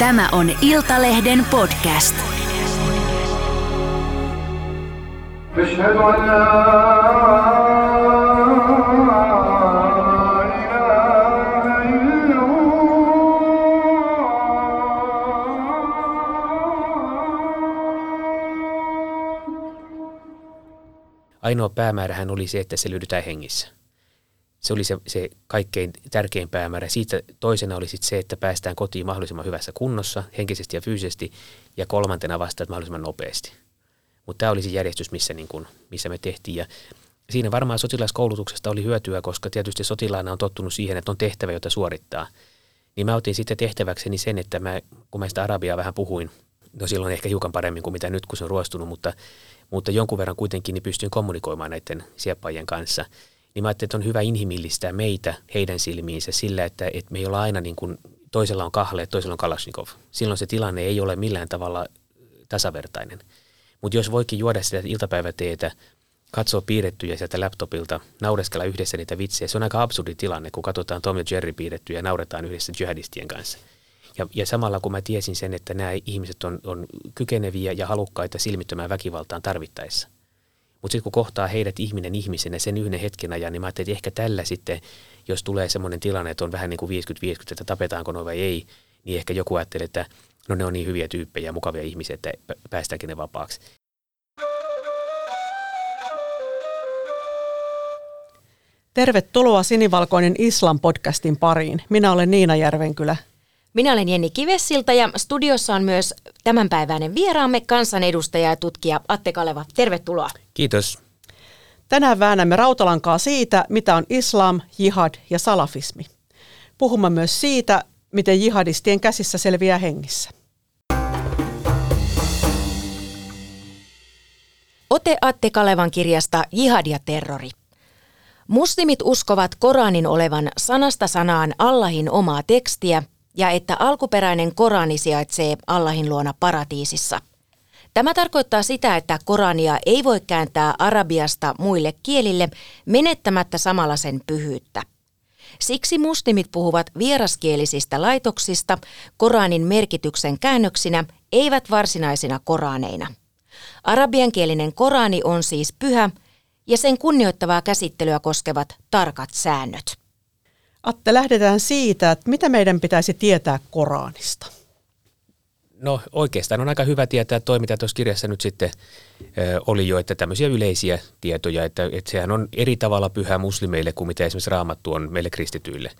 Tämä on Iltalehden podcast. أشهد أن لا إله إلا الله ainoa päämäärähän oli se, että se löydetään hengissä. Se oli se, se kaikkein tärkein päämäärä. Siitä toisena oli sit se, että päästään kotiin mahdollisimman hyvässä kunnossa, henkisesti ja fyysisesti, ja kolmantena vasta, mahdollisimman nopeasti. Mutta tämä oli se järjestys, missä, niin kun, missä me tehtiin. Ja siinä varmaan sotilaskoulutuksesta oli hyötyä, koska tietysti sotilaana on tottunut siihen, että on tehtävä, jota suorittaa. Niin mä otin sitten tehtäväkseni sen, että mä, kun mä sitä arabiaa vähän puhuin, no silloin ehkä hiukan paremmin kuin mitä nyt, kun se on ruostunut, mutta, mutta jonkun verran kuitenkin niin pystyin kommunikoimaan näiden sieppaajien kanssa. Niin mä ajattelin, että on hyvä inhimillistää meitä heidän silmiinsä sillä, että, että me ei olla aina niin kuin, toisella on kahle, toisella on kalasnikov. Silloin se tilanne ei ole millään tavalla tasavertainen. Mutta jos voikin juoda sitä iltapäiväteetä, katsoa piirrettyjä sieltä laptopilta, naureskella yhdessä niitä vitsejä, se on aika absurdi tilanne, kun katsotaan Tom ja Jerry piirrettyjä ja nauretaan yhdessä jihadistien kanssa. Ja, ja samalla kun mä tiesin sen, että nämä ihmiset on, on kykeneviä ja halukkaita silmittömään väkivaltaan tarvittaessa. Mutta sitten kun kohtaa heidät ihminen ihmisenä sen yhden hetken ajan, niin mä ajattelin, että ehkä tällä sitten, jos tulee semmoinen tilanne, että on vähän niin kuin 50-50, että tapetaanko ne vai ei, niin ehkä joku ajattelee, että no ne on niin hyviä tyyppejä ja mukavia ihmisiä, että pä- päästäänkin ne vapaaksi. Tervetuloa Sinivalkoinen Islam podcastin pariin. Minä olen Niina Järvenkylä. Minä olen Jenni Kivessilta ja studiossa on myös tämänpäiväinen vieraamme kansanedustaja ja tutkija Atte Kaleva. Tervetuloa. Kiitos. Tänään väännämme rautalankaa siitä, mitä on islam, jihad ja salafismi. Puhumme myös siitä, miten jihadistien käsissä selviää hengissä. Ote Atte Kalevan kirjasta Jihad ja terrori. Muslimit uskovat Koranin olevan sanasta sanaan Allahin omaa tekstiä ja että alkuperäinen Korani sijaitsee Allahin luona paratiisissa. Tämä tarkoittaa sitä, että Korania ei voi kääntää arabiasta muille kielille menettämättä samalla sen pyhyyttä. Siksi muslimit puhuvat vieraskielisistä laitoksista Koranin merkityksen käännöksinä, eivät varsinaisina koraaneina. Arabiankielinen Korani on siis pyhä ja sen kunnioittavaa käsittelyä koskevat tarkat säännöt. Atte, lähdetään siitä, että mitä meidän pitäisi tietää Koranista. No oikeastaan on aika hyvä tietää toi, mitä tuossa kirjassa nyt sitten oli jo, että tämmöisiä yleisiä tietoja, että, että sehän on eri tavalla pyhä muslimeille kuin mitä esimerkiksi raamattu on meille kristityille.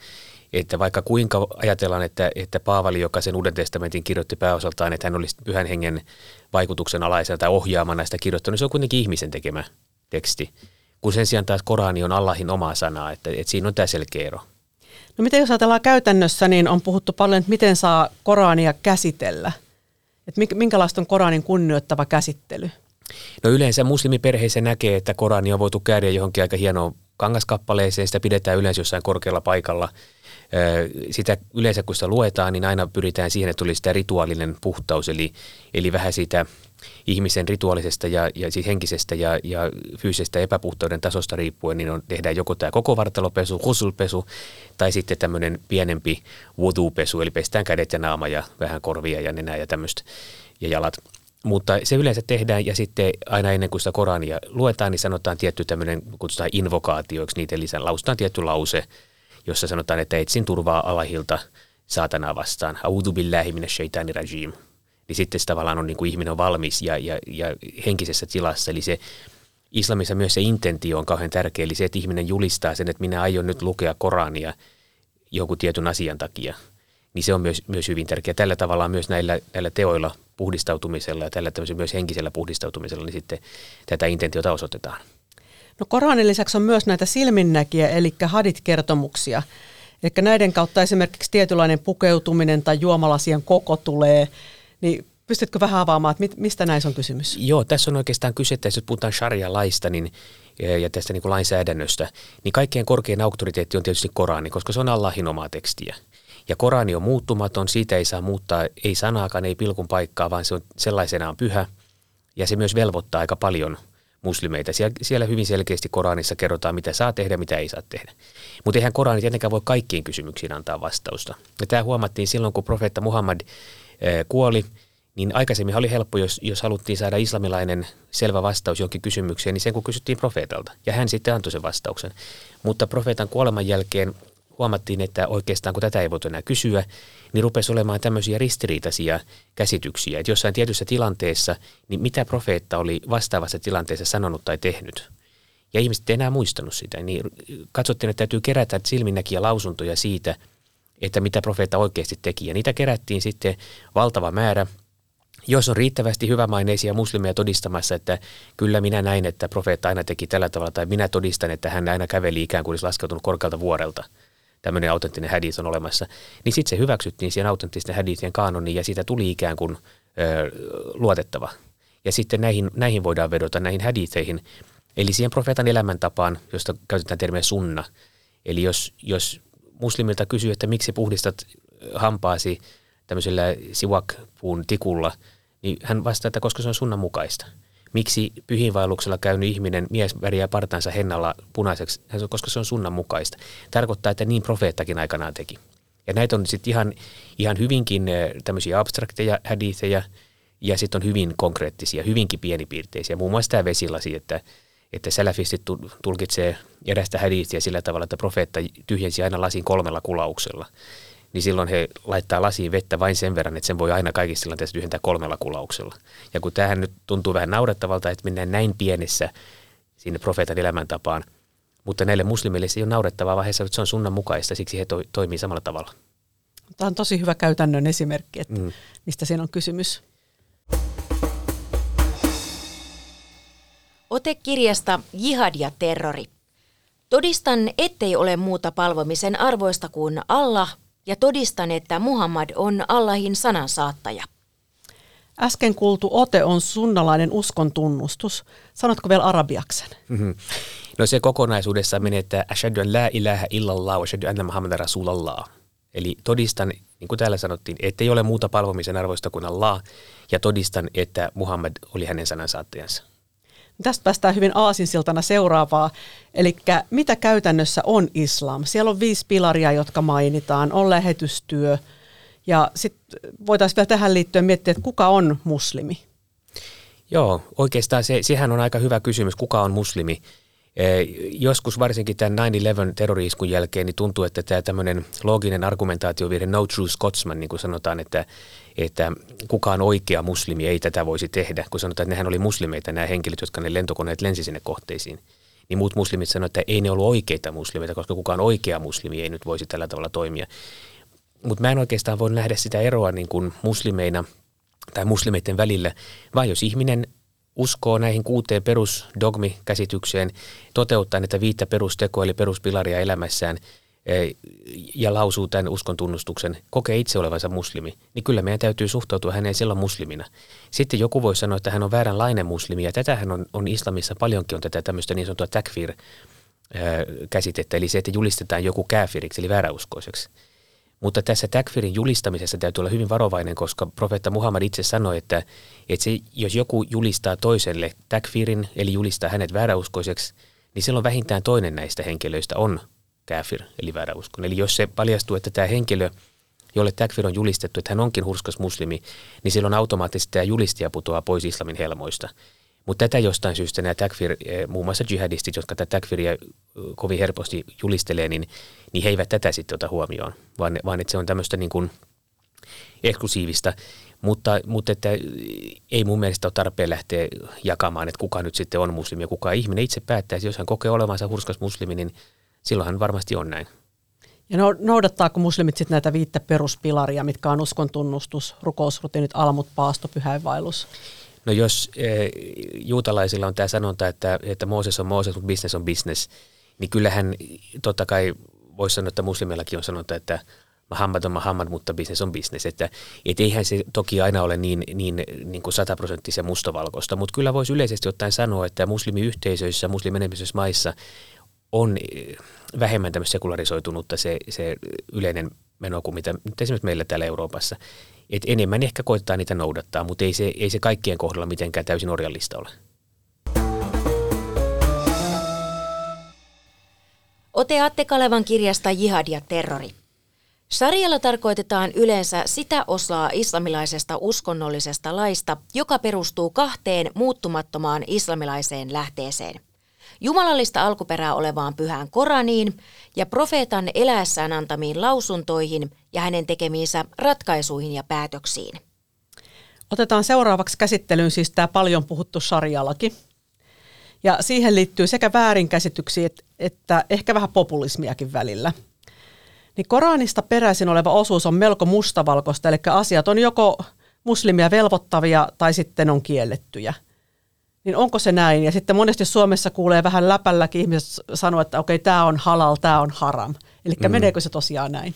Että vaikka kuinka ajatellaan, että, että Paavali, joka sen Uuden testamentin kirjoitti pääosaltaan, että hän olisi pyhän hengen vaikutuksen alaisena tai ohjaamana sitä kirjoittanut, niin se on kuitenkin ihmisen tekemä teksti. Kun sen sijaan taas Korani on Allahin omaa sanaa, että, että siinä on tämä selkeä ero. No miten jos ajatellaan käytännössä, niin on puhuttu paljon, että miten saa Korania käsitellä. Että mink- minkälaista on Koranin kunnioittava käsittely? No yleensä muslimiperheissä näkee, että Korani on voitu käydä johonkin aika hienoon kangaskappaleeseen, sitä pidetään yleensä jossain korkealla paikalla. Sitä yleensä kun sitä luetaan, niin aina pyritään siihen, että tuli sitä rituaalinen puhtaus, eli, eli vähän siitä ihmisen rituaalisesta ja, ja siis henkisestä ja, ja fyysisestä epäpuhtauden tasosta riippuen, niin on, tehdään joko tämä koko vartalopesu, husulpesu, tai sitten tämmöinen pienempi wudu-pesu, eli pestään kädet ja naama ja vähän korvia ja nenää ja tämmöistä ja jalat. Mutta se yleensä tehdään ja sitten aina ennen kuin sitä Korania luetaan, niin sanotaan tietty tämmöinen, kutsutaan invokaatioiksi niitä lisän. Lausutaan tietty lause, jossa sanotaan, että etsin turvaa alahilta saatanaa vastaan. Audu billahi minash shaitani rajim. Niin sitten se tavallaan on niin kuin ihminen on valmis ja, ja, ja henkisessä tilassa. Eli se islamissa myös se intentio on kauhean tärkeä. Eli se, että ihminen julistaa sen, että minä aion nyt lukea Korania jonkun tietyn asian takia. Niin se on myös, myös hyvin tärkeä. Tällä tavalla myös näillä, näillä teoilla puhdistautumisella ja tällä myös henkisellä puhdistautumisella, niin sitten tätä intentiota osoitetaan. No Koranin lisäksi on myös näitä silminnäkiä, eli hadit-kertomuksia. Eli näiden kautta esimerkiksi tietynlainen pukeutuminen tai juomalasien koko tulee. Niin pystytkö vähän avaamaan, että mistä näissä on kysymys? Joo, tässä on oikeastaan kyse, että jos puhutaan sharia-laista niin, ja tästä niin kuin lainsäädännöstä, niin kaikkein korkein auktoriteetti on tietysti Korani, koska se on Allahin omaa tekstiä. Ja Korani on muuttumaton, siitä ei saa muuttaa ei sanaakaan, ei pilkun paikkaa, vaan se on sellaisenaan pyhä. Ja se myös velvoittaa aika paljon muslimeita. Siellä, siellä hyvin selkeästi Koranissa kerrotaan, mitä saa tehdä, mitä ei saa tehdä. Mutta eihän Korani tietenkään voi kaikkiin kysymyksiin antaa vastausta. Ja tämä huomattiin silloin, kun profeetta Muhammad kuoli, niin aikaisemmin oli helppo, jos, jos haluttiin saada islamilainen selvä vastaus johonkin kysymykseen, niin sen kun kysyttiin profeetalta. Ja hän sitten antoi sen vastauksen. Mutta profeetan kuoleman jälkeen huomattiin, että oikeastaan kun tätä ei voitu enää kysyä, niin rupesi olemaan tämmöisiä ristiriitaisia käsityksiä. Että jossain tietyssä tilanteessa, niin mitä profeetta oli vastaavassa tilanteessa sanonut tai tehnyt. Ja ihmiset ei enää muistanut sitä. Niin katsottiin, että täytyy kerätä silminnäkiä lausuntoja siitä, että mitä profeetta oikeasti teki. Ja niitä kerättiin sitten valtava määrä – jos on riittävästi hyvämaineisia muslimeja todistamassa, että kyllä minä näin, että profeetta aina teki tällä tavalla, tai minä todistan, että hän aina käveli ikään kuin olisi laskeutunut korkealta vuorelta, tämmöinen autenttinen hadith on olemassa, niin sitten se hyväksyttiin siihen autenttisten hadithien kanoniin, ja siitä tuli ikään kuin ö, luotettava. Ja sitten näihin, näihin voidaan vedota, näihin haditheihin, eli siihen profeetan elämäntapaan, josta käytetään termiä sunna. Eli jos, jos muslimilta kysyy, että miksi puhdistat hampaasi tämmöisellä siwak-puun tikulla, niin hän vastaa, että koska se on sunnan mukaista. Miksi pyhiinvaelluksella käynyt ihminen, mies väriää partansa hennalla punaiseksi, koska se on sunnan mukaista. Tarkoittaa, että niin profeettakin aikanaan teki. Ja näitä on sitten ihan, ihan hyvinkin tämmöisiä abstrakteja hadithejä, ja sitten on hyvin konkreettisia, hyvinkin pienipiirteisiä. Muun muassa tämä vesilasi, että, että salafistit tulkitsee erästä hadithia sillä tavalla, että profeetta tyhjensi aina lasin kolmella kulauksella niin silloin he laittaa lasiin vettä vain sen verran, että sen voi aina kaikissa tilanteissa tyhjentää kolmella kulauksella. Ja kun tähän nyt tuntuu vähän naurettavalta, että mennään näin pienessä sinne profeetan elämäntapaan, mutta näille muslimille se ei ole naurettavaa vaiheessa, että se on sunnan mukaista, siksi he to- toimii samalla tavalla. Tämä on tosi hyvä käytännön esimerkki, että mm. mistä siinä on kysymys. Ote kirjasta Jihad ja terrori. Todistan, ettei ole muuta palvomisen arvoista kuin Allah, ja todistan, että Muhammad on Allahin sanansaattaja. Äsken kuultu ote on sunnalainen uskon tunnustus. Sanotko vielä arabiaksen? Mm-hmm. No se kokonaisuudessa menee, että ashadu an la ilaha illallah wa ashadu anna Muhammad rasulallah. Eli todistan, niin kuin täällä sanottiin, ettei ole muuta palvomisen arvoista kuin Allah, ja todistan, että Muhammad oli hänen sanansaattajansa. Tästä päästään hyvin aasinsiltana seuraavaa. Eli mitä käytännössä on islam? Siellä on viisi pilaria, jotka mainitaan. On lähetystyö. Ja sitten voitaisiin vielä tähän liittyen miettiä, että kuka on muslimi? Joo, oikeastaan se, sehän on aika hyvä kysymys, kuka on muslimi. Eh, joskus varsinkin tämän 9-11 terroriiskun jälkeen niin tuntuu, että tämä tämmöinen looginen argumentaatiovirhe, no true Scotsman, niin kuin sanotaan, että, että kukaan oikea muslimi ei tätä voisi tehdä, kun sanotaan, että nehän oli muslimeita nämä henkilöt, jotka ne lentokoneet lensi sinne kohteisiin. Niin muut muslimit sanoivat, että ei ne ollut oikeita muslimeita, koska kukaan oikea muslimi ei nyt voisi tällä tavalla toimia. Mutta mä en oikeastaan voi nähdä sitä eroa niin kuin muslimeina tai muslimeiden välillä, vaan jos ihminen uskoo näihin kuuteen perusdogmikäsitykseen, toteuttaa näitä viittä perustekoa eli peruspilaria elämässään ja lausuu tämän uskon tunnustuksen, kokee itse olevansa muslimi, niin kyllä meidän täytyy suhtautua häneen silloin muslimina. Sitten joku voi sanoa, että hän on vääränlainen muslimi, ja tätähän on, on islamissa paljonkin on tätä tämmöistä niin sanottua takfir käsitettä, eli se, että julistetaan joku kääfiriksi, eli vääräuskoiseksi. Mutta tässä takfirin julistamisessa täytyy olla hyvin varovainen, koska profeetta Muhammad itse sanoi, että, että se, jos joku julistaa toiselle takfirin, eli julistaa hänet vääräuskoiseksi, niin silloin vähintään toinen näistä henkilöistä on kafir, eli vääräuskon. Eli jos se paljastuu, että tämä henkilö, jolle takfir on julistettu, että hän onkin hurskas muslimi, niin silloin automaattisesti tämä julistaja putoaa pois islamin helmoista. Mutta tätä jostain syystä nämä takfir, eh, muun muassa jihadistit, jotka tätä takfiria eh, kovin helposti julistelee, niin, niin he eivät tätä sitten ota huomioon, vaan, vaan että se on tämmöistä niin kuin eksklusiivista, mutta, mutta että ei mun mielestä ole tarpeen lähteä jakamaan, että kuka nyt sitten on muslimi ja kuka ihminen itse päättää, jos hän kokee olevansa hurskas muslimi, niin silloinhan varmasti on näin. Ja no, noudattaako muslimit sitten näitä viittä peruspilaria, mitkä on uskon tunnustus, rukousrutiinit, almut, paasto, pyhäinvaellus? No jos e, juutalaisilla on tämä sanonta, että, että Mooses on Mooses, mutta business on business, niin kyllähän totta kai voisi sanoa, että muslimillakin on sanonta, että Muhammad on Muhammad, mutta business on business. Että et eihän se toki aina ole niin, niin, niin kuin sataprosenttisen mustavalkoista, mutta kyllä voisi yleisesti ottaen sanoa, että muslimiyhteisöissä, muslimenemisissä maissa on e, vähemmän tämmöistä sekularisoitunutta se, se yleinen meno kuin mitä nyt esimerkiksi meillä täällä Euroopassa. Et enemmän ehkä koittaa niitä noudattaa, mutta ei se, ei se kaikkien kohdalla mitenkään täysin orjallista ole. Ote Atte Kalevan kirjasta Jihad ja terrori. Sarjalla tarkoitetaan yleensä sitä osaa islamilaisesta uskonnollisesta laista, joka perustuu kahteen muuttumattomaan islamilaiseen lähteeseen. Jumalallista alkuperää olevaan pyhään Koraniin ja profeetan eläessään antamiin lausuntoihin ja hänen tekemiinsä ratkaisuihin ja päätöksiin. Otetaan seuraavaksi käsittelyyn siis tämä paljon puhuttu sarjalaki. Ja siihen liittyy sekä väärinkäsityksiä että ehkä vähän populismiakin välillä. Niin Koranista peräisin oleva osuus on melko mustavalkoista, eli asiat on joko muslimia velvoittavia tai sitten on kiellettyjä. Niin onko se näin? Ja sitten monesti Suomessa kuulee vähän läpälläkin ihmiset sanoa, että okei, tämä on halal, tämä on haram. Eli mm. meneekö se tosiaan näin?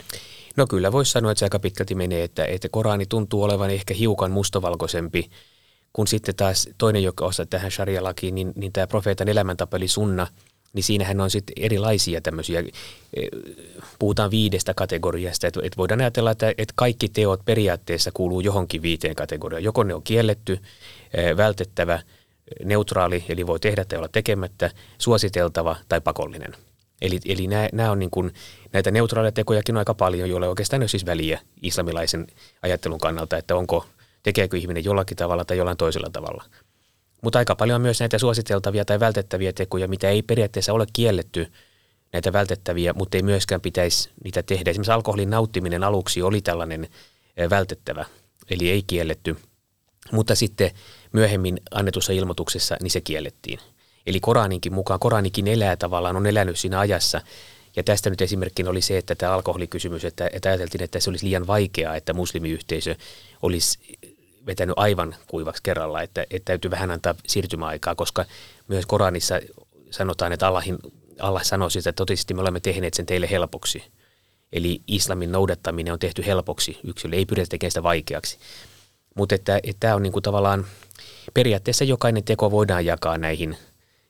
No kyllä voisi sanoa, että se aika pitkälti menee, että, että Korani tuntuu olevan ehkä hiukan mustavalkoisempi kun sitten taas toinen, joka osa tähän sharia-lakiin, niin, niin tämä profeetan elämäntapa eli sunna, niin siinähän on sitten erilaisia tämmöisiä, e, puhutaan viidestä kategoriasta, että, että voidaan ajatella, että, että kaikki teot periaatteessa kuuluu johonkin viiteen kategoriaan. Joko ne on kielletty, e, vältettävä, neutraali, eli voi tehdä tai olla tekemättä, suositeltava tai pakollinen. Eli, eli nämä, on niin kuin, näitä neutraaleja tekojakin on aika paljon, joilla oikeastaan ole siis väliä islamilaisen ajattelun kannalta, että onko tekeekö ihminen jollakin tavalla tai jollain toisella tavalla. Mutta aika paljon on myös näitä suositeltavia tai vältettäviä tekoja, mitä ei periaatteessa ole kielletty, näitä vältettäviä, mutta ei myöskään pitäisi niitä tehdä. Esimerkiksi alkoholin nauttiminen aluksi oli tällainen vältettävä, eli ei kielletty, mutta sitten myöhemmin annetussa ilmoituksessa niin se kiellettiin. Eli Koraninkin mukaan, Koranikin elää tavallaan, on elänyt siinä ajassa, ja tästä nyt esimerkkinä oli se, että tämä alkoholikysymys, että, että ajateltiin, että se olisi liian vaikeaa, että muslimiyhteisö olisi vetänyt aivan kuivaksi kerralla, että, että täytyy vähän antaa siirtymäaikaa, koska myös Koranissa sanotaan, että Allahin, Allah sanoi sitä, että totisesti me olemme tehneet sen teille helpoksi. Eli islamin noudattaminen on tehty helpoksi yksilölle, ei pyritä tekemään sitä vaikeaksi. Mutta että, että tämä on niin kuin tavallaan, periaatteessa jokainen teko voidaan jakaa näihin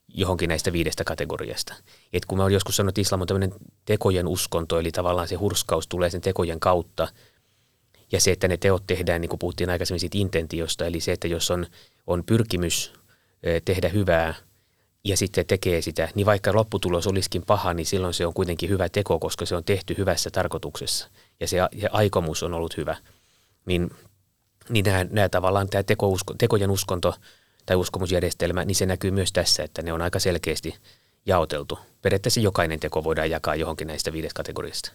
johonkin näistä viidestä kategoriasta. Et kun mä olen joskus sanonut, että islam on tämmöinen tekojen uskonto, eli tavallaan se hurskaus tulee sen tekojen kautta – ja se, että ne teot tehdään, niin kuin puhuttiin aikaisemmin siitä intentiosta, eli se, että jos on, on pyrkimys tehdä hyvää ja sitten tekee sitä, niin vaikka lopputulos olisikin paha, niin silloin se on kuitenkin hyvä teko, koska se on tehty hyvässä tarkoituksessa ja se ja aikomus on ollut hyvä. Niin, niin nämä, nämä tavallaan tämä teko, usko, tekojen uskonto tai uskomusjärjestelmä, niin se näkyy myös tässä, että ne on aika selkeästi jaoteltu. Periaatteessa jokainen teko voidaan jakaa johonkin näistä viidestä kategoriasta.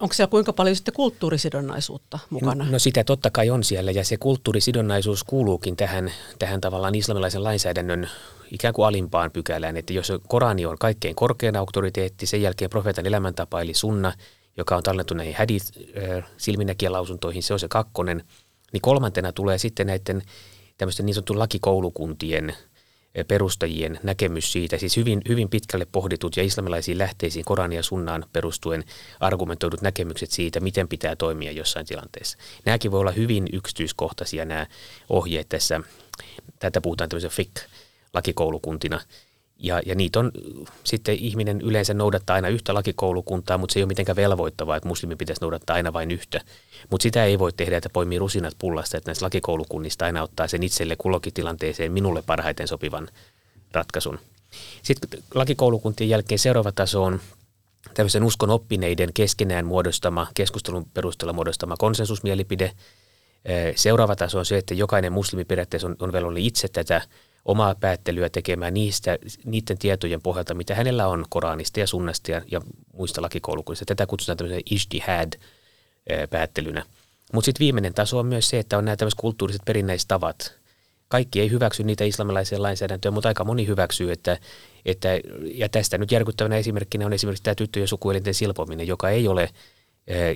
Onko siellä kuinka paljon sitten kulttuurisidonnaisuutta mukana? No, no sitä totta kai on siellä ja se kulttuurisidonnaisuus kuuluukin tähän, tähän tavallaan islamilaisen lainsäädännön ikään kuin alimpaan pykälään, että jos Korani on kaikkein korkein auktoriteetti, sen jälkeen profeetan elämäntapa eli sunna, joka on tallennettu näihin hadith silminnäkijän lausuntoihin, se on se kakkonen, niin kolmantena tulee sitten näiden tämmöisten niin sanotun lakikoulukuntien – perustajien näkemys siitä, siis hyvin, hyvin pitkälle pohditut ja islamilaisiin lähteisiin Korania sunnaan perustuen argumentoidut näkemykset siitä, miten pitää toimia jossain tilanteessa. Nämäkin voi olla hyvin yksityiskohtaisia nämä ohjeet tässä. Tätä puhutaan tämmöisen FIK-lakikoulukuntina – ja, ja niitä on sitten ihminen yleensä noudattaa aina yhtä lakikoulukuntaa, mutta se ei ole mitenkään velvoittavaa, että muslimi pitäisi noudattaa aina vain yhtä. Mutta sitä ei voi tehdä, että poimii rusinat pullasta, että näistä lakikoulukunnista aina ottaa sen itselle kullokin tilanteeseen minulle parhaiten sopivan ratkaisun. Sitten lakikoulukuntien jälkeen seuraava taso on tämmöisen uskon oppineiden keskenään muodostama, keskustelun perusteella muodostama konsensusmielipide. Seuraava taso on se, että jokainen muslimi periaatteessa on, on velvollinen itse tätä omaa päättelyä tekemään niistä, niiden tietojen pohjalta, mitä hänellä on Koranista ja sunnasta ja, ja muista lakikoulukunnista. Tätä kutsutaan tämmöisen ijtihad-päättelynä. Mutta sitten viimeinen taso on myös se, että on nämä tämmöiset kulttuuriset perinneistavat. Kaikki ei hyväksy niitä islamilaisia lainsäädäntöjä, mutta aika moni hyväksyy, että, että ja tästä nyt järkyttävänä esimerkkinä on esimerkiksi tämä tyttöjen sukuelinten silpominen, joka ei ole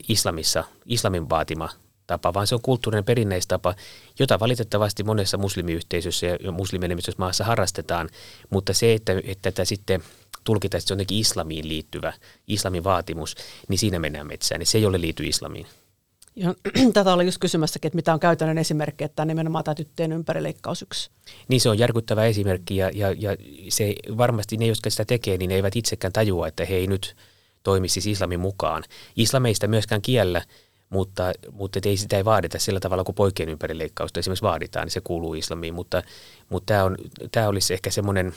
islamissa, islamin vaatima tapa, vaan se on kulttuurinen perinneistapa, jota valitettavasti monessa muslimiyhteisössä ja muslimienemmistössä maassa harrastetaan, mutta se, että, että tätä sitten tulkitaan, että se on jotenkin islamiin liittyvä, islamin vaatimus, niin siinä mennään metsään, niin se ei ole liity islamiin. Ja, tätä oli just kysymässäkin, että mitä on käytännön esimerkki, että nimenomaan tämä tyttöjen ympärileikkaus yksi. Niin se on järkyttävä esimerkki ja, ja, ja se varmasti ne, jotka sitä tekee, niin ne eivät itsekään tajua, että he ei nyt toimisi siis islamin mukaan. Islameista myöskään kiellä mutta, mutta ei, sitä ei vaadita sillä tavalla kuin poikien ympärileikkausta esimerkiksi vaaditaan, niin se kuuluu islamiin, mutta, mutta tämä, on, tämä olisi ehkä semmoinen,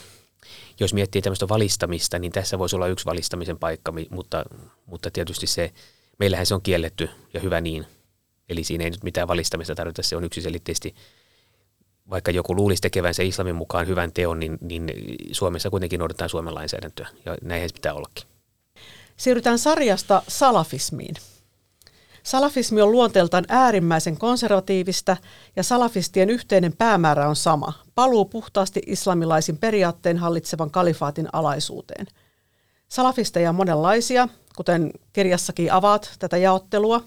jos miettii tämmöistä valistamista, niin tässä voisi olla yksi valistamisen paikka, mutta, mutta tietysti se Meillähän se on kielletty ja hyvä niin. Eli siinä ei nyt mitään valistamista tarvita, se on yksiselitteisesti vaikka joku luulisi tekevänsä islamin mukaan hyvän teon, niin, niin Suomessa kuitenkin noudatetaan Suomen lainsäädäntöä, ja näinhän se pitää ollakin. Siirrytään sarjasta salafismiin. Salafismi on luonteeltaan äärimmäisen konservatiivista ja salafistien yhteinen päämäärä on sama, paluu puhtaasti islamilaisin periaatteen hallitsevan kalifaatin alaisuuteen. Salafisteja on monenlaisia, kuten kirjassakin avaat tätä jaottelua.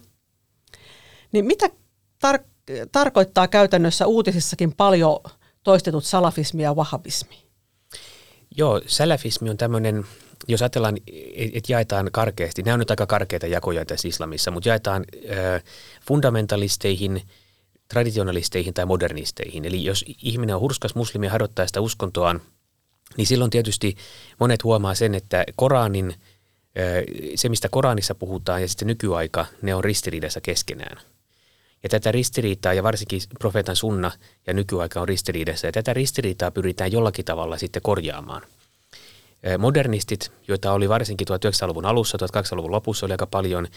Niin mitä tar- tarkoittaa käytännössä uutisissakin paljon toistetut salafismi ja wahabismi? Joo, salafismi on tämmöinen, jos ajatellaan, että jaetaan karkeasti, nämä on nyt aika karkeita jakoja tässä islamissa, mutta jaetaan fundamentalisteihin, traditionalisteihin tai modernisteihin. Eli jos ihminen on hurskas muslimi ja harjoittaa sitä uskontoaan, niin silloin tietysti monet huomaa sen, että Koranin, se mistä Koranissa puhutaan ja sitten nykyaika, ne on ristiriidassa keskenään – ja tätä ristiriitaa, ja varsinkin profeetan sunna ja nykyaika on ristiriidassa, ja tätä ristiriitaa pyritään jollakin tavalla sitten korjaamaan. Modernistit, joita oli varsinkin 1900-luvun alussa, 1800-luvun lopussa oli aika paljon,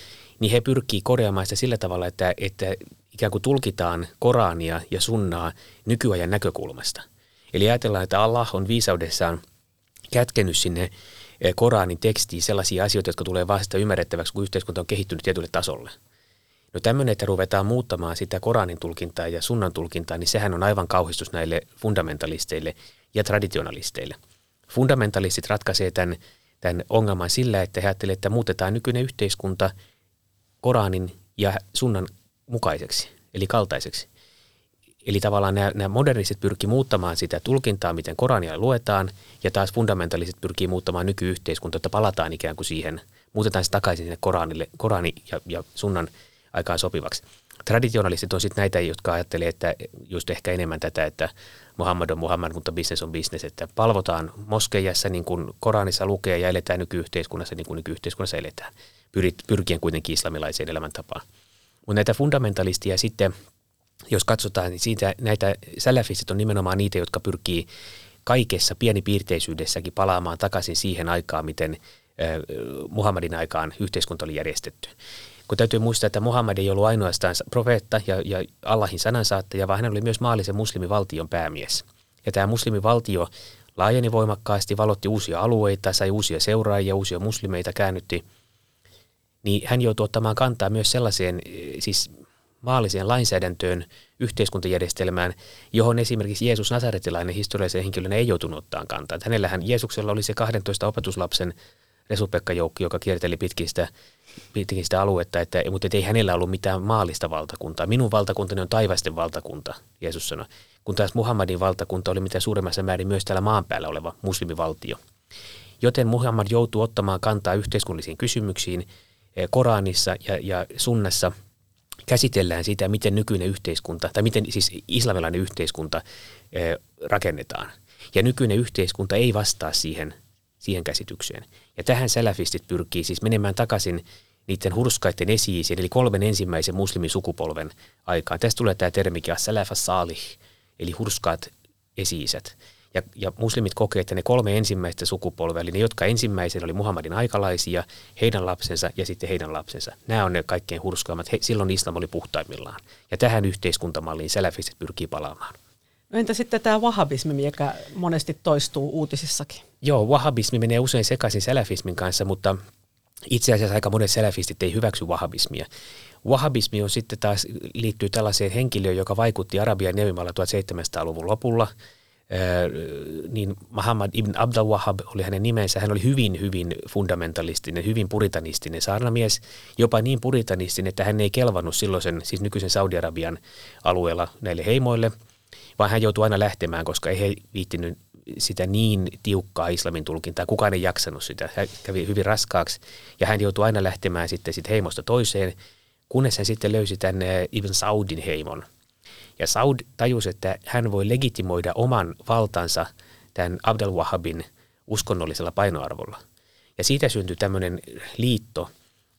niin he pyrkii korjaamaan sitä sillä tavalla, että, että ikään kuin tulkitaan Korania ja sunnaa nykyajan näkökulmasta. Eli ajatellaan, että Allah on viisaudessaan kätkenyt sinne Koranin tekstiin sellaisia asioita, jotka tulee vasta ymmärrettäväksi, kun yhteiskunta on kehittynyt tietylle tasolle – No tämmöinen, että ruvetaan muuttamaan sitä Koranin tulkintaa ja sunnan tulkintaa, niin sehän on aivan kauhistus näille fundamentalisteille ja traditionalisteille. Fundamentalistit ratkaisee tämän, tämän ongelman sillä, että he ajattelevat, että muutetaan nykyinen yhteiskunta Koranin ja sunnan mukaiseksi, eli kaltaiseksi. Eli tavallaan nämä, nämä modernistit pyrkii muuttamaan sitä tulkintaa, miten Korania luetaan, ja taas fundamentalistit pyrkii muuttamaan nykyyhteiskuntaa, että palataan ikään kuin siihen, muutetaan se takaisin sinne Koranille, Korani ja, ja sunnan aikaan sopivaksi. Traditionalistit on sitten näitä, jotka ajattelee, että just ehkä enemmän tätä, että Muhammad on Muhammad, mutta business on business, että palvotaan moskeijassa niin kuin Koranissa lukee ja eletään nykyyhteiskunnassa niin kuin nykyyhteiskunnassa eletään, pyrkien kuitenkin islamilaiseen elämäntapaan. Mutta näitä fundamentalistia sitten, jos katsotaan, niin siitä näitä salafistit on nimenomaan niitä, jotka pyrkii kaikessa pienipiirteisyydessäkin palaamaan takaisin siihen aikaan, miten Muhammadin aikaan yhteiskunta oli järjestetty kun täytyy muistaa, että Muhammad ei ollut ainoastaan profeetta ja, ja Allahin sanansaattaja, vaan hän oli myös maallisen muslimivaltion päämies. Ja tämä muslimivaltio laajeni voimakkaasti, valotti uusia alueita, sai uusia seuraajia, uusia muslimeita käännytti. Niin hän joutui ottamaan kantaa myös sellaiseen siis maalliseen lainsäädäntöön, yhteiskuntajärjestelmään, johon esimerkiksi Jeesus Nasaretilainen historiallisen henkilönä ei joutunut ottaa kantaa. Hänellähän Jeesuksella oli se 12 opetuslapsen Resupekka-joukki, joka kierteli pitkin pitkin sitä aluetta, että, mutta ei hänellä ollut mitään maallista valtakuntaa. Minun valtakuntani on taivaisten valtakunta, Jeesus sanoi. Kun taas Muhammadin valtakunta oli mitä suurimmassa määrin myös täällä maan päällä oleva muslimivaltio. Joten Muhammad joutuu ottamaan kantaa yhteiskunnallisiin kysymyksiin eh, Koranissa ja, ja sunnassa käsitellään sitä, miten nykyinen yhteiskunta, tai miten siis islamilainen yhteiskunta eh, rakennetaan. Ja nykyinen yhteiskunta ei vastaa siihen siihen käsitykseen. Ja tähän salafistit pyrkii siis menemään takaisin niiden hurskaiden esi eli kolmen ensimmäisen muslimisukupolven aikaan. Tästä tulee tämä termikin salafa salih, eli hurskaat esi ja, ja muslimit kokee, että ne kolme ensimmäistä sukupolvea, eli ne, jotka ensimmäisen oli Muhammadin aikalaisia, heidän lapsensa ja sitten heidän lapsensa. Nämä on ne kaikkein hurskaimmat. He, silloin islam oli puhtaimmillaan. Ja tähän yhteiskuntamalliin salafistit pyrkii palaamaan. No entä sitten tämä wahabismi, mikä monesti toistuu uutisissakin? Joo, wahabismi menee usein sekaisin salafismin kanssa, mutta itse asiassa aika monet salafistit ei hyväksy wahabismia. Wahabismi on sitten taas liittyy tällaiseen henkilöön, joka vaikutti Arabian neuvimalla 1700-luvun lopulla. niin Muhammad ibn Abdul Wahab oli hänen nimensä. Hän oli hyvin, hyvin fundamentalistinen, hyvin puritanistinen saarnamies. Jopa niin puritanistinen, että hän ei kelvannut silloisen, siis nykyisen Saudi-Arabian alueella näille heimoille – vaan hän joutui aina lähtemään, koska ei he viittinyt sitä niin tiukkaa islamin tulkintaa. Kukaan ei jaksanut sitä. Hän kävi hyvin raskaaksi ja hän joutui aina lähtemään sitten sit heimosta toiseen, kunnes hän sitten löysi tänne Ibn Saudin heimon. Ja Saud tajusi, että hän voi legitimoida oman valtansa tämän Abdel Wahhabin uskonnollisella painoarvolla. Ja siitä syntyi tämmöinen liitto,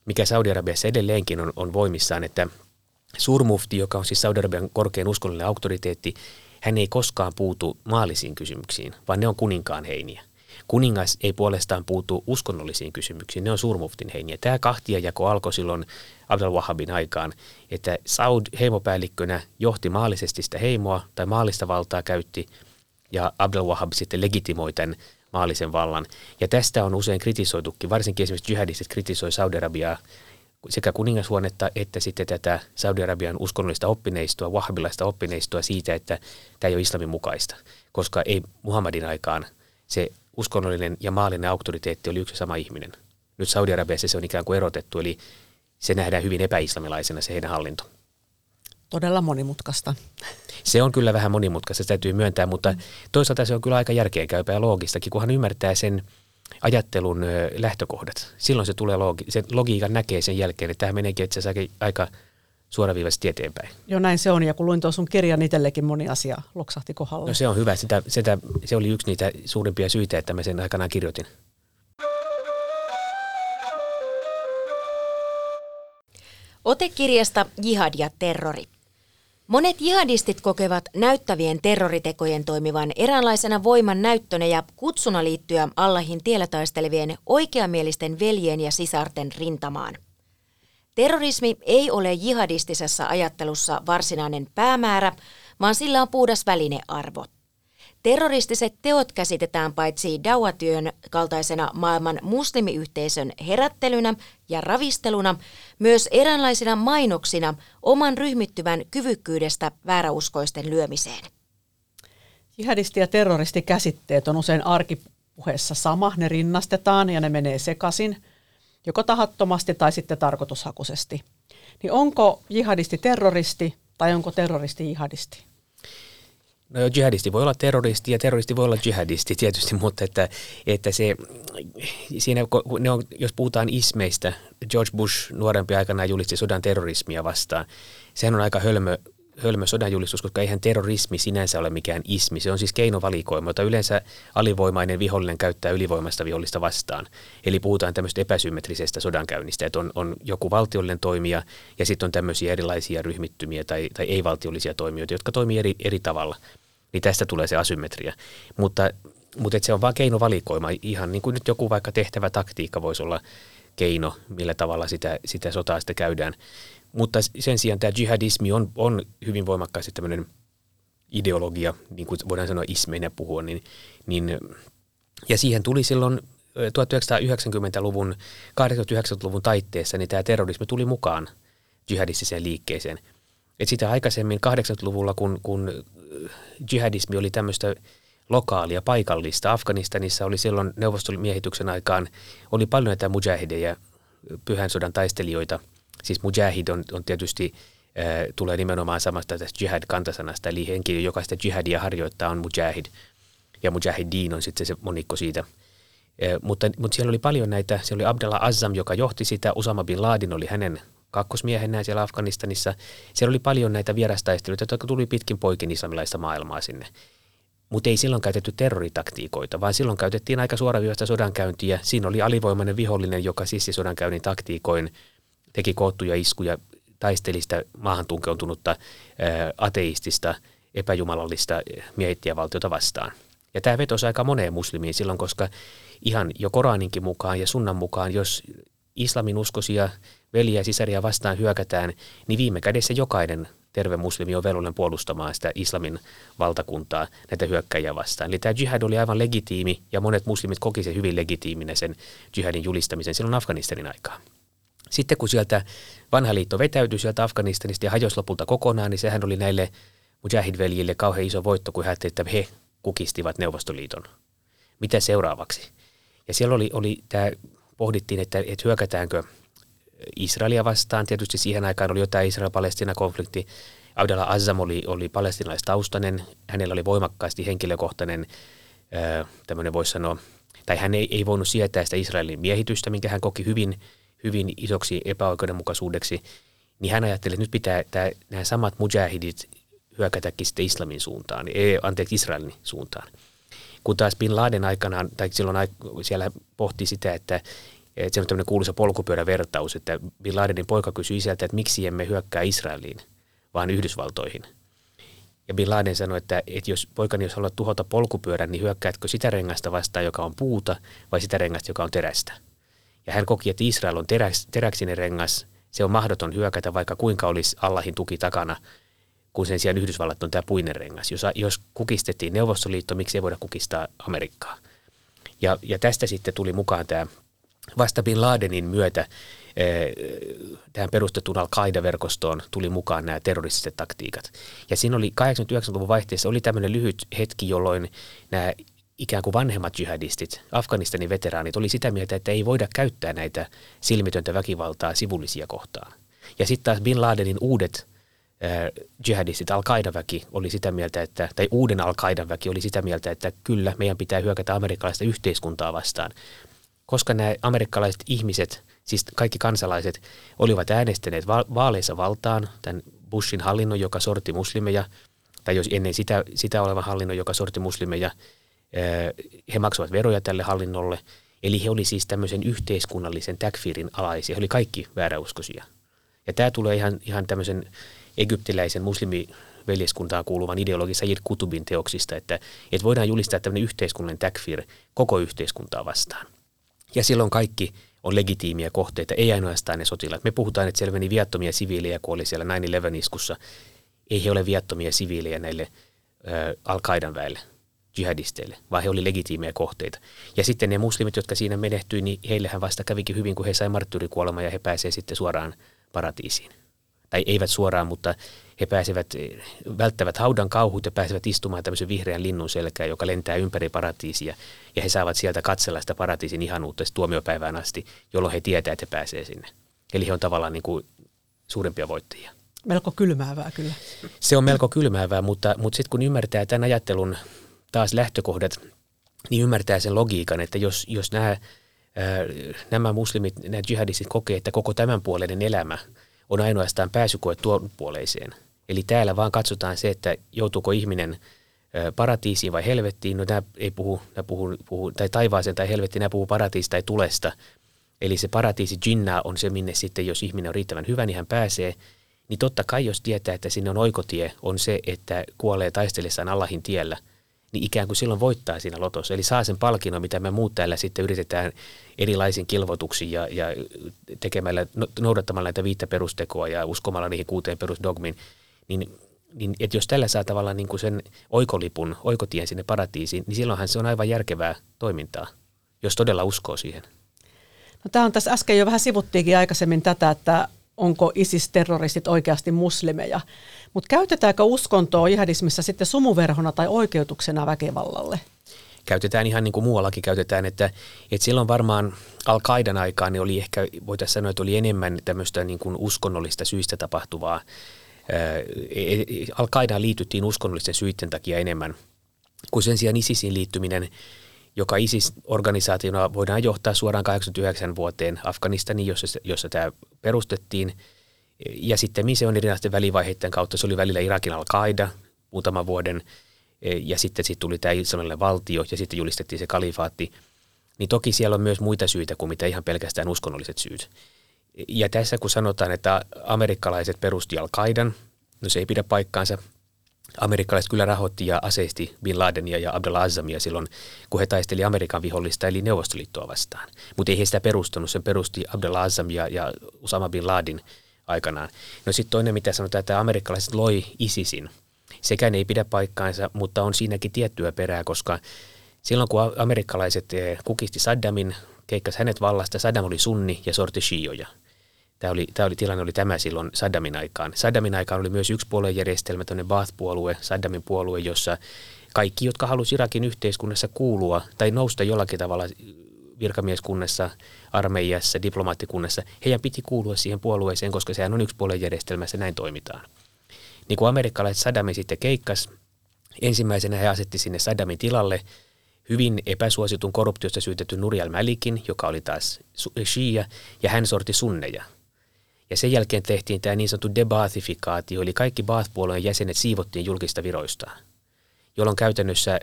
mikä Saudi-Arabiassa edelleenkin on, on voimissaan, että suurmufti, joka on siis Saudi-Arabian korkein uskonnollinen auktoriteetti, hän ei koskaan puutu maallisiin kysymyksiin, vaan ne on kuninkaan heiniä. Kuningas ei puolestaan puutu uskonnollisiin kysymyksiin, ne on suurmuftin heiniä. Tämä kahtiajako alkoi silloin Abdel Wahhabin aikaan, että Saud heimopäällikkönä johti maallisesti sitä heimoa tai maallista valtaa käytti ja Abdel Wahhab sitten legitimoi tämän maallisen vallan. Ja tästä on usein kritisoitukin, varsinkin esimerkiksi jihadistit kritisoi Saudi-Arabiaa sekä kuningashuonetta että sitten tätä Saudi-Arabian uskonnollista oppineistoa, wahhabilaista oppineistoa siitä, että tämä ei ole islamin mukaista, koska ei Muhammadin aikaan se uskonnollinen ja maallinen auktoriteetti oli yksi sama ihminen. Nyt Saudi-Arabiassa se on ikään kuin erotettu, eli se nähdään hyvin epäislamilaisena se heidän hallinto. Todella monimutkaista. Se on kyllä vähän monimutkaista, se täytyy myöntää, mutta toisaalta se on kyllä aika järkeenkäypää ja loogistakin, kunhan ymmärtää sen ajattelun lähtökohdat. Silloin se tulee logi- sen logiikan näkee sen jälkeen, että tämä meneekin itse asiassa aika suoraviivaisesti eteenpäin. Joo, näin se on. Ja kun luin tuon sun kirjan, itsellekin moni asia loksahti kohdalle. No se on hyvä. Sitä, sitä, se oli yksi niitä suurimpia syitä, että mä sen aikanaan kirjoitin. Ote kirjasta Jihad ja terrori. Monet jihadistit kokevat näyttävien terroritekojen toimivan eräänlaisena voiman näyttönä ja kutsuna liittyä Allahin tiellä taistelevien oikeamielisten veljien ja sisarten rintamaan. Terrorismi ei ole jihadistisessa ajattelussa varsinainen päämäärä, vaan sillä on puhdas välinearvo – Terroristiset teot käsitetään paitsi dauatyön kaltaisena maailman muslimiyhteisön herättelynä ja ravisteluna, myös eräänlaisina mainoksina oman ryhmittyvän kyvykkyydestä vääräuskoisten lyömiseen. Jihadisti- ja terroristikäsitteet on usein arkipuheessa sama, ne rinnastetaan ja ne menee sekaisin, joko tahattomasti tai sitten tarkoitushakuisesti. Niin onko jihadisti terroristi tai onko terroristi jihadisti? No jihadisti voi olla terroristi ja terroristi voi olla jihadisti tietysti, mutta että, että se, siinä, ne on, jos puhutaan ismeistä, George Bush nuorempi aikana julisti sodan terrorismia vastaan. Sehän on aika hölmö, hölmö sodanjulistus, koska eihän terrorismi sinänsä ole mikään ismi. Se on siis keinovalikoima, jota yleensä alivoimainen vihollinen käyttää ylivoimasta vihollista vastaan. Eli puhutaan tämmöistä epäsymmetrisestä sodankäynnistä, että on, on joku valtiollinen toimija ja sitten on tämmöisiä erilaisia ryhmittymiä tai, tai ei-valtiollisia toimijoita, jotka toimii eri, eri tavalla – niin tästä tulee se asymmetria. Mutta, mutta se on vain keinovalikoima, ihan niin kuin nyt joku vaikka tehtävä taktiikka voisi olla keino, millä tavalla sitä, sitä sotaa sitten käydään. Mutta sen sijaan tämä jihadismi on, on hyvin voimakkaasti tämmöinen ideologia, niin kuin voidaan sanoa ismeinä puhua, niin, niin, ja siihen tuli silloin 1990-luvun, 80-90-luvun taitteessa, niin tämä terrorismi tuli mukaan jihadistiseen liikkeeseen. Et sitä aikaisemmin 80-luvulla, kun, kun jihadismi oli tämmöistä lokaalia, paikallista. Afganistanissa oli silloin neuvostoliiton aikaan, oli paljon näitä mujahideja, pyhän sodan taistelijoita. Siis mujahid on, on tietysti, äh, tulee nimenomaan samasta tästä jihad-kantasanasta, eli henkilö, joka sitä jihadia harjoittaa, on mujahid. Ja mujahidin on sitten se monikko siitä. Äh, mutta, mutta siellä oli paljon näitä, siellä oli Abdallah Azam, joka johti sitä, Usama bin Laden oli hänen kakkosmiehenä siellä Afganistanissa. Siellä oli paljon näitä vierastaisteluita, jotka tuli pitkin poikin islamilaista maailmaa sinne. Mutta ei silloin käytetty terroritaktiikoita, vaan silloin käytettiin aika suoraviivasta sodankäyntiä. Siinä oli alivoimainen vihollinen, joka sissi sodankäynnin taktiikoin, teki koottuja iskuja, taisteli sitä maahan tunkeutunutta ateistista, epäjumalallista miehittiävaltiota vastaan. Ja tämä vetosi aika moneen muslimiin silloin, koska ihan jo Koraninkin mukaan ja sunnan mukaan, jos islamin uskoisia veliä ja sisaria vastaan hyökätään, niin viime kädessä jokainen terve muslimi on velvollinen puolustamaan sitä islamin valtakuntaa näitä hyökkäjiä vastaan. Eli tämä jihad oli aivan legitiimi ja monet muslimit koki sen hyvin legitiiminä sen jihadin julistamisen silloin Afganistanin aikaa. Sitten kun sieltä vanha liitto vetäytyi sieltä Afganistanista ja hajosi lopulta kokonaan, niin sehän oli näille mujahid-veljille kauhean iso voitto, kun he että he kukistivat Neuvostoliiton. Mitä seuraavaksi? Ja siellä oli, oli tämä, pohdittiin, että, että hyökätäänkö – Israelia vastaan. Tietysti siihen aikaan oli jotain Israel-Palestina-konflikti. Abdallah Azzam oli, oli palestinaistaustainen. Hänellä oli voimakkaasti henkilökohtainen, tämmöinen voisi sanoa, tai hän ei, ei voinut sietää sitä Israelin miehitystä, minkä hän koki hyvin, hyvin isoksi epäoikeudenmukaisuudeksi. Niin hän ajatteli, että nyt pitää tämä, nämä samat mujahidit hyökätäkin sitten islamin suuntaan, ei, anteeksi Israelin suuntaan. Kun taas Bin Laden aikanaan, tai silloin siellä pohti sitä, että että se on tämmöinen kuuluisa polkupyörävertaus, että Bin Ladenin poika kysyi isältä, että miksi emme hyökkää Israeliin, vaan Yhdysvaltoihin. Ja Bin Laden sanoi, että, että jos poikani, jos haluat tuhota polkupyörän, niin hyökkäätkö sitä rengasta vastaan, joka on puuta, vai sitä rengasta, joka on terästä. Ja hän koki, että Israel on teräks, teräksinen rengas, se on mahdoton hyökätä, vaikka kuinka olisi Allahin tuki takana, kun sen sijaan Yhdysvallat on tämä puinen rengas. Jos, jos kukistettiin Neuvostoliitto, miksi ei voida kukistaa Amerikkaa? Ja, ja tästä sitten tuli mukaan tämä vasta Bin Ladenin myötä eh, tähän perustettuun Al-Qaida-verkostoon tuli mukaan nämä terroristiset taktiikat. Ja siinä oli 89-luvun vaihteessa oli tämmöinen lyhyt hetki, jolloin nämä ikään kuin vanhemmat jihadistit, Afganistanin veteraanit, oli sitä mieltä, että ei voida käyttää näitä silmitöntä väkivaltaa sivullisia kohtaan. Ja sitten taas Bin Ladenin uudet äh, jihadistit, al väki oli sitä mieltä, että, tai uuden al väki oli sitä mieltä, että kyllä meidän pitää hyökätä amerikkalaista yhteiskuntaa vastaan. Koska nämä amerikkalaiset ihmiset, siis kaikki kansalaiset, olivat äänestäneet vaaleissa valtaan tämän Bushin hallinnon, joka sorti muslimeja, tai jos ennen sitä, sitä olevan hallinnon, joka sorti muslimeja – he maksavat veroja tälle hallinnolle, eli he oli siis tämmöisen yhteiskunnallisen takfirin alaisia, he oli kaikki vääräuskoisia. Ja tämä tulee ihan, ihan tämmöisen egyptiläisen muslimiveljeskuntaan kuuluvan ideologi Sayyid Kutubin teoksista, että, että voidaan julistaa tämmöinen yhteiskunnallinen takfir koko yhteiskuntaa vastaan. Ja silloin kaikki on legitiimiä kohteita, ei ainoastaan ne sotilaat. Me puhutaan, että siellä meni viattomia siviilejä, kun oli siellä 9-11-iskussa. Ei he ole viattomia siviilejä näille Al-Qaidan väelle jihadisteille, vaan he oli legitiimejä kohteita. Ja sitten ne muslimit, jotka siinä menehtyi, niin heillehän vasta kävikin hyvin, kun he sai marttyyrikuolema ja he pääsevät sitten suoraan paratiisiin. Tai eivät suoraan, mutta he pääsevät, välttävät haudan kauhut ja pääsevät istumaan tämmöisen vihreän linnun selkään, joka lentää ympäri paratiisia. Ja he saavat sieltä katsella sitä paratiisin ihanuutta tuomiopäivään asti, jolloin he tietävät, että he pääsevät sinne. Eli he on tavallaan niin kuin suurempia voittajia. Melko kylmäävää kyllä. Se on melko kylmäävää, mutta, mutta sitten kun ymmärtää tämän ajattelun taas lähtökohdat, niin ymmärtää sen logiikan, että jos, jos nämä, nämä muslimit, nämä jihadistit kokee, että koko tämän puoleinen elämä on ainoastaan pääsykoe tuon puoleiseen. Eli täällä vaan katsotaan se, että joutuuko ihminen paratiisiin vai helvettiin. No nämä ei puhu, nämä puhu, puhu tai taivaaseen tai helvettiin, nämä puhuu paratiisista tai tulesta. Eli se paratiisi jinna on se, minne sitten, jos ihminen on riittävän hyvä, niin hän pääsee. Niin totta kai, jos tietää, että sinne on oikotie, on se, että kuolee taistellessaan Allahin tiellä – niin ikään kuin silloin voittaa siinä lotossa. Eli saa sen palkinnon, mitä me muut täällä sitten yritetään erilaisin kilvoituksiin ja, ja tekemällä, no, noudattamalla näitä viittä perustekoa ja uskomalla niihin kuuteen perusdogmiin, niin niin että jos tällä saa tavallaan niin kuin sen oikolipun, oikotien sinne paratiisiin, niin silloinhan se on aivan järkevää toimintaa, jos todella uskoo siihen. No, tämä on tässä äsken jo vähän sivuttiinkin aikaisemmin tätä, että onko ISIS-terroristit oikeasti muslimeja. Mutta käytetäänkö uskontoa jihadismissa sitten sumuverhona tai oikeutuksena väkivallalle? Käytetään ihan niin kuin muuallakin käytetään, että, että silloin varmaan Al-Qaidan aikaan niin oli ehkä, voitaisiin sanoa, että oli enemmän tämmöistä niin kuin uskonnollista syistä tapahtuvaa. E, e, Al-Qaidaan liityttiin uskonnollisten syiden takia enemmän kuin sen sijaan ISISin liittyminen – joka ISIS-organisaationa voidaan johtaa suoraan 89 vuoteen Afganistaniin, jossa, jossa tämä perustettiin. Ja sitten se on erilaisten välivaiheiden kautta. Se oli välillä Irakin al-Qaida muutaman vuoden, ja sitten sit tuli tämä islamilainen valtio, ja sitten julistettiin se kalifaatti. Niin toki siellä on myös muita syitä kuin mitä ihan pelkästään uskonnolliset syyt. Ja tässä kun sanotaan, että amerikkalaiset perusti al-Qaidan, no se ei pidä paikkaansa – amerikkalaiset kyllä rahoitti ja aseisti Bin Ladenia ja Abdullah Azzamia silloin, kun he taisteli Amerikan vihollista eli Neuvostoliittoa vastaan. Mutta ei he sitä perustanut, sen perusti Abdullah Azzam ja, ja Usama Bin Laden aikanaan. No sitten toinen, mitä sanotaan, että amerikkalaiset loi ISISin. Sekään ei pidä paikkaansa, mutta on siinäkin tiettyä perää, koska silloin kun amerikkalaiset eh, kukisti Saddamin, keikkas hänet vallasta, Saddam oli sunni ja sorti shioja – Tämä oli, tämä oli, tilanne oli tämä silloin Saddamin aikaan. Saddamin aikaan oli myös yksi puoluejärjestelmä, tämmöinen Baath-puolue, Saddamin puolue, jossa kaikki, jotka halusivat Irakin yhteiskunnassa kuulua tai nousta jollakin tavalla virkamieskunnassa, armeijassa, diplomaattikunnassa, heidän piti kuulua siihen puolueeseen, koska sehän on yksi puoluejärjestelmässä, näin toimitaan. Niin kuin amerikkalaiset Saddamin sitten keikkas, ensimmäisenä he asetti sinne Saddamin tilalle hyvin epäsuositun korruptiosta syytetyn Nuri al-Malikin, joka oli taas shia, ja hän sorti sunneja – ja sen jälkeen tehtiin tämä niin sanottu debathifikaatio, eli kaikki Baath-puolueen jäsenet siivottiin julkista viroista, jolloin käytännössä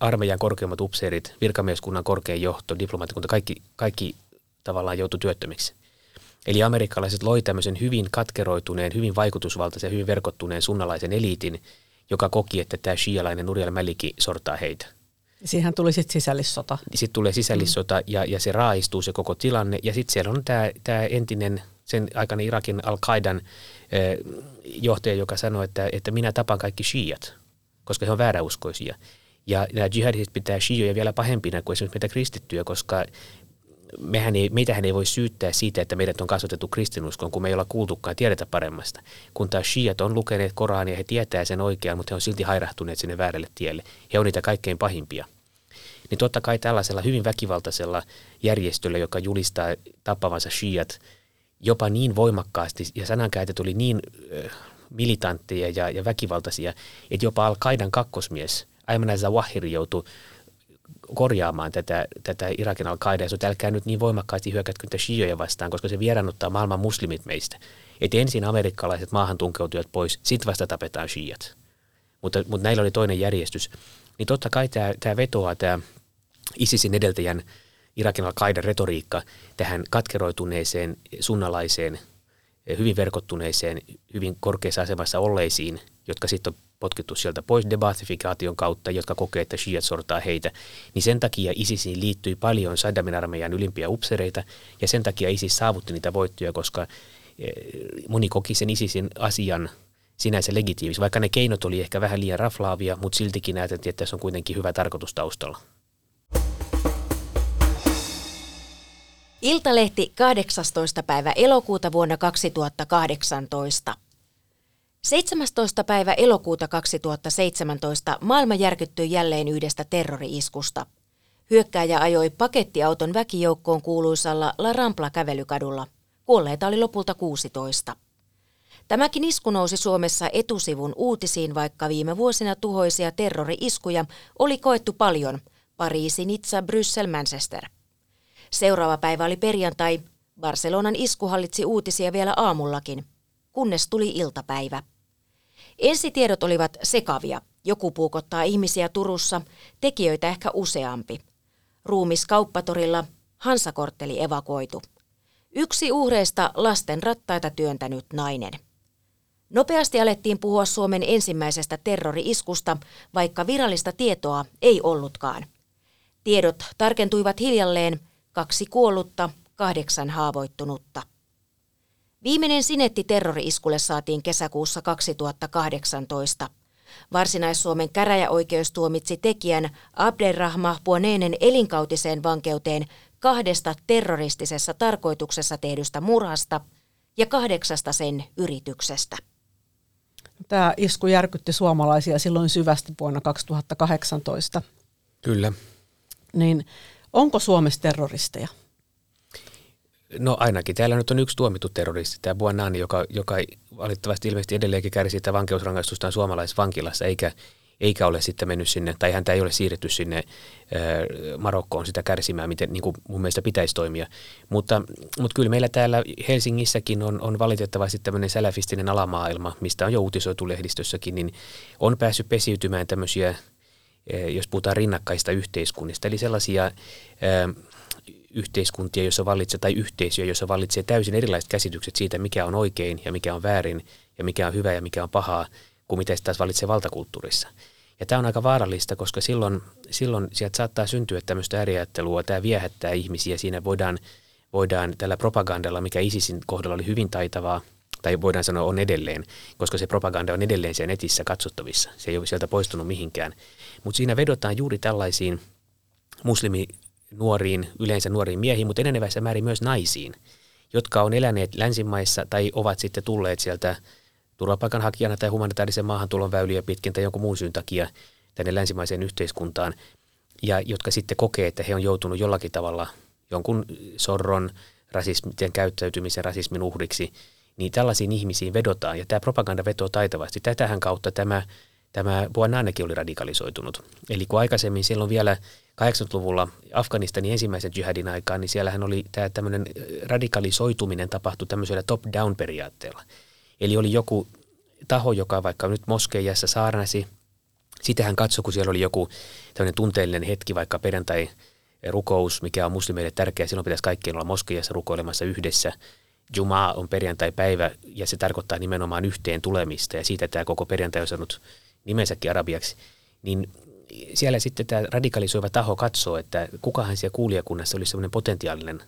armeijan korkeimmat upseerit, virkamieskunnan korkein johto, diplomaattikunta, kaikki, kaikki tavallaan joutui työttömiksi. Eli amerikkalaiset loi tämmöisen hyvin katkeroituneen, hyvin vaikutusvaltaisen, hyvin verkottuneen sunnalaisen eliitin, joka koki, että tämä shialainen Nuri Maliki sortaa heitä. Siihen tuli sitten sisällissota. Sitten tulee sisällissota mm. ja, ja se raaistuu se koko tilanne. Ja sitten siellä on tämä entinen, sen aikana Irakin Al-Qaidan eh, johtaja, joka sanoi, että, että minä tapan kaikki shiat, koska he on vääräuskoisia. Ja nämä jihadistit pitää shioja vielä pahempina kuin esimerkiksi meitä kristittyjä, koska mehän ei, meitähän ei voi syyttää siitä, että meidät on kasvatettu kristinuskoon, kun me ei olla kuultukaan tiedetä paremmasta. Kun taas shiat on lukeneet Korania, he tietää sen oikean, mutta he on silti hairahtuneet sinne väärälle tielle. He on niitä kaikkein pahimpia. Niin totta kai tällaisella hyvin väkivaltaisella järjestöllä, joka julistaa tappavansa shiat jopa niin voimakkaasti, ja sanankäytöt oli niin äh, militantteja ja, ja väkivaltaisia, että jopa Al-Qaidan kakkosmies, Ayman Zawahiri joutui korjaamaan tätä, tätä Irakin al qaeda että älkää nyt niin voimakkaasti hyökätkö niitä shioja vastaan, koska se vierannuttaa maailman muslimit meistä. Että ensin amerikkalaiset maahan tunkeutuvat pois, sitten vasta tapetaan shiat. Mutta, mutta näillä oli toinen järjestys. Niin totta kai tämä vetoaa, tämä ISISin edeltäjän Irakin al retoriikka tähän katkeroituneeseen, sunnalaiseen, hyvin verkottuneeseen, hyvin korkeassa asemassa olleisiin, jotka sitten on potkittu sieltä pois debathifikaation kautta, jotka kokee, että shiat sortaa heitä, niin sen takia ISISiin liittyi paljon Saddamin armeijan ylimpiä upsereita, ja sen takia ISIS saavutti niitä voittoja, koska eh, moni koki sen ISISin asian sinänsä legitiimiksi, vaikka ne keinot oli ehkä vähän liian raflaavia, mutta siltikin näytettiin, että tässä on kuitenkin hyvä tarkoitus taustalla. Iltalehti 18. päivä elokuuta vuonna 2018. 17. päivä elokuuta 2017 maailma järkyttyi jälleen yhdestä terrori-iskusta. Hyökkääjä ajoi pakettiauton väkijoukkoon kuuluisalla La Rampla-kävelykadulla. Kuolleita oli lopulta 16. Tämäkin isku nousi Suomessa etusivun uutisiin, vaikka viime vuosina tuhoisia terrori-iskuja oli koettu paljon. Pariisi, Nizza, Bryssel, Manchester. Seuraava päivä oli perjantai. Barcelonan isku hallitsi uutisia vielä aamullakin kunnes tuli iltapäivä. Ensitiedot olivat sekavia. Joku puukottaa ihmisiä Turussa, tekijöitä ehkä useampi. Ruumis kauppatorilla, Hansakortteli evakuoitu. Yksi uhreista lasten rattaita työntänyt nainen. Nopeasti alettiin puhua Suomen ensimmäisestä terrori-iskusta, vaikka virallista tietoa ei ollutkaan. Tiedot tarkentuivat hiljalleen, kaksi kuollutta, kahdeksan haavoittunutta. Viimeinen sinetti terrori-iskulle saatiin kesäkuussa 2018. Varsinais-Suomen käräjäoikeus tuomitsi tekijän Abderrahma Puoneenen elinkautiseen vankeuteen kahdesta terroristisessa tarkoituksessa tehdystä murhasta ja kahdeksasta sen yrityksestä. Tämä isku järkytti suomalaisia silloin syvästi vuonna 2018. Kyllä. Niin onko Suomessa terroristeja? No ainakin. Täällä nyt on yksi tuomittu terroristi, tämä Buonani, joka, joka valitettavasti ilmeisesti edelleenkin kärsii sitä vankeusrangaistustaan suomalaisessa vankilassa, eikä, eikä ole sitten mennyt sinne, tai häntä ei ole siirretty sinne Marokkoon sitä kärsimään, miten niin kuin mun mielestä pitäisi toimia. Mutta, mutta kyllä meillä täällä Helsingissäkin on, on valitettavasti tämmöinen säläfistinen alamaailma, mistä on jo uutisoitu lehdistössäkin, niin on päässyt pesiytymään tämmöisiä, jos puhutaan rinnakkaista yhteiskunnista, eli sellaisia ää, yhteiskuntia, jossa vallitsee, tai yhteisöjä, jossa vallitsee täysin erilaiset käsitykset siitä, mikä on oikein ja mikä on väärin ja mikä on hyvä ja mikä on pahaa, kuin mitä se taas vallitsee valtakulttuurissa. Ja tämä on aika vaarallista, koska silloin, silloin sieltä saattaa syntyä tämmöistä ääriajattelua, tämä viehättää ihmisiä, siinä voidaan, voidaan tällä propagandalla, mikä ISISin kohdalla oli hyvin taitavaa, tai voidaan sanoa on edelleen, koska se propaganda on edelleen siellä netissä katsottavissa, se ei ole sieltä poistunut mihinkään. Mutta siinä vedotaan juuri tällaisiin muslimi nuoriin, yleensä nuoriin miehiin, mutta enenevässä määrin myös naisiin, jotka on eläneet länsimaissa tai ovat sitten tulleet sieltä turvapaikanhakijana tai humanitaarisen maahantulon väyliä pitkin tai jonkun muun syyn takia tänne länsimaiseen yhteiskuntaan, ja jotka sitten kokee, että he on joutunut jollakin tavalla jonkun sorron, rasismin käyttäytymisen, rasismin uhriksi, niin tällaisiin ihmisiin vedotaan, ja tämä propaganda vetoo taitavasti. Tätähän kautta tämä, tämä Buonannekin oli radikalisoitunut. Eli kun aikaisemmin silloin vielä 80-luvulla Afganistanin ensimmäisen jihadin aikaan, niin siellähän oli tämä tämmöinen radikalisoituminen tapahtui tämmöisellä top-down periaatteella. Eli oli joku taho, joka vaikka nyt moskeijassa saarnasi, sitä hän katsoi, kun siellä oli joku tämmöinen tunteellinen hetki, vaikka perjantai rukous, mikä on muslimeille tärkeä, silloin pitäisi kaikkien olla moskeijassa rukoilemassa yhdessä. Jumaa on perjantai-päivä ja se tarkoittaa nimenomaan yhteen tulemista ja siitä tämä koko perjantai on saanut nimensäkin arabiaksi, niin siellä sitten tämä radikalisoiva taho katsoo, että kukahan siellä kuulijakunnassa olisi sellainen potentiaalinen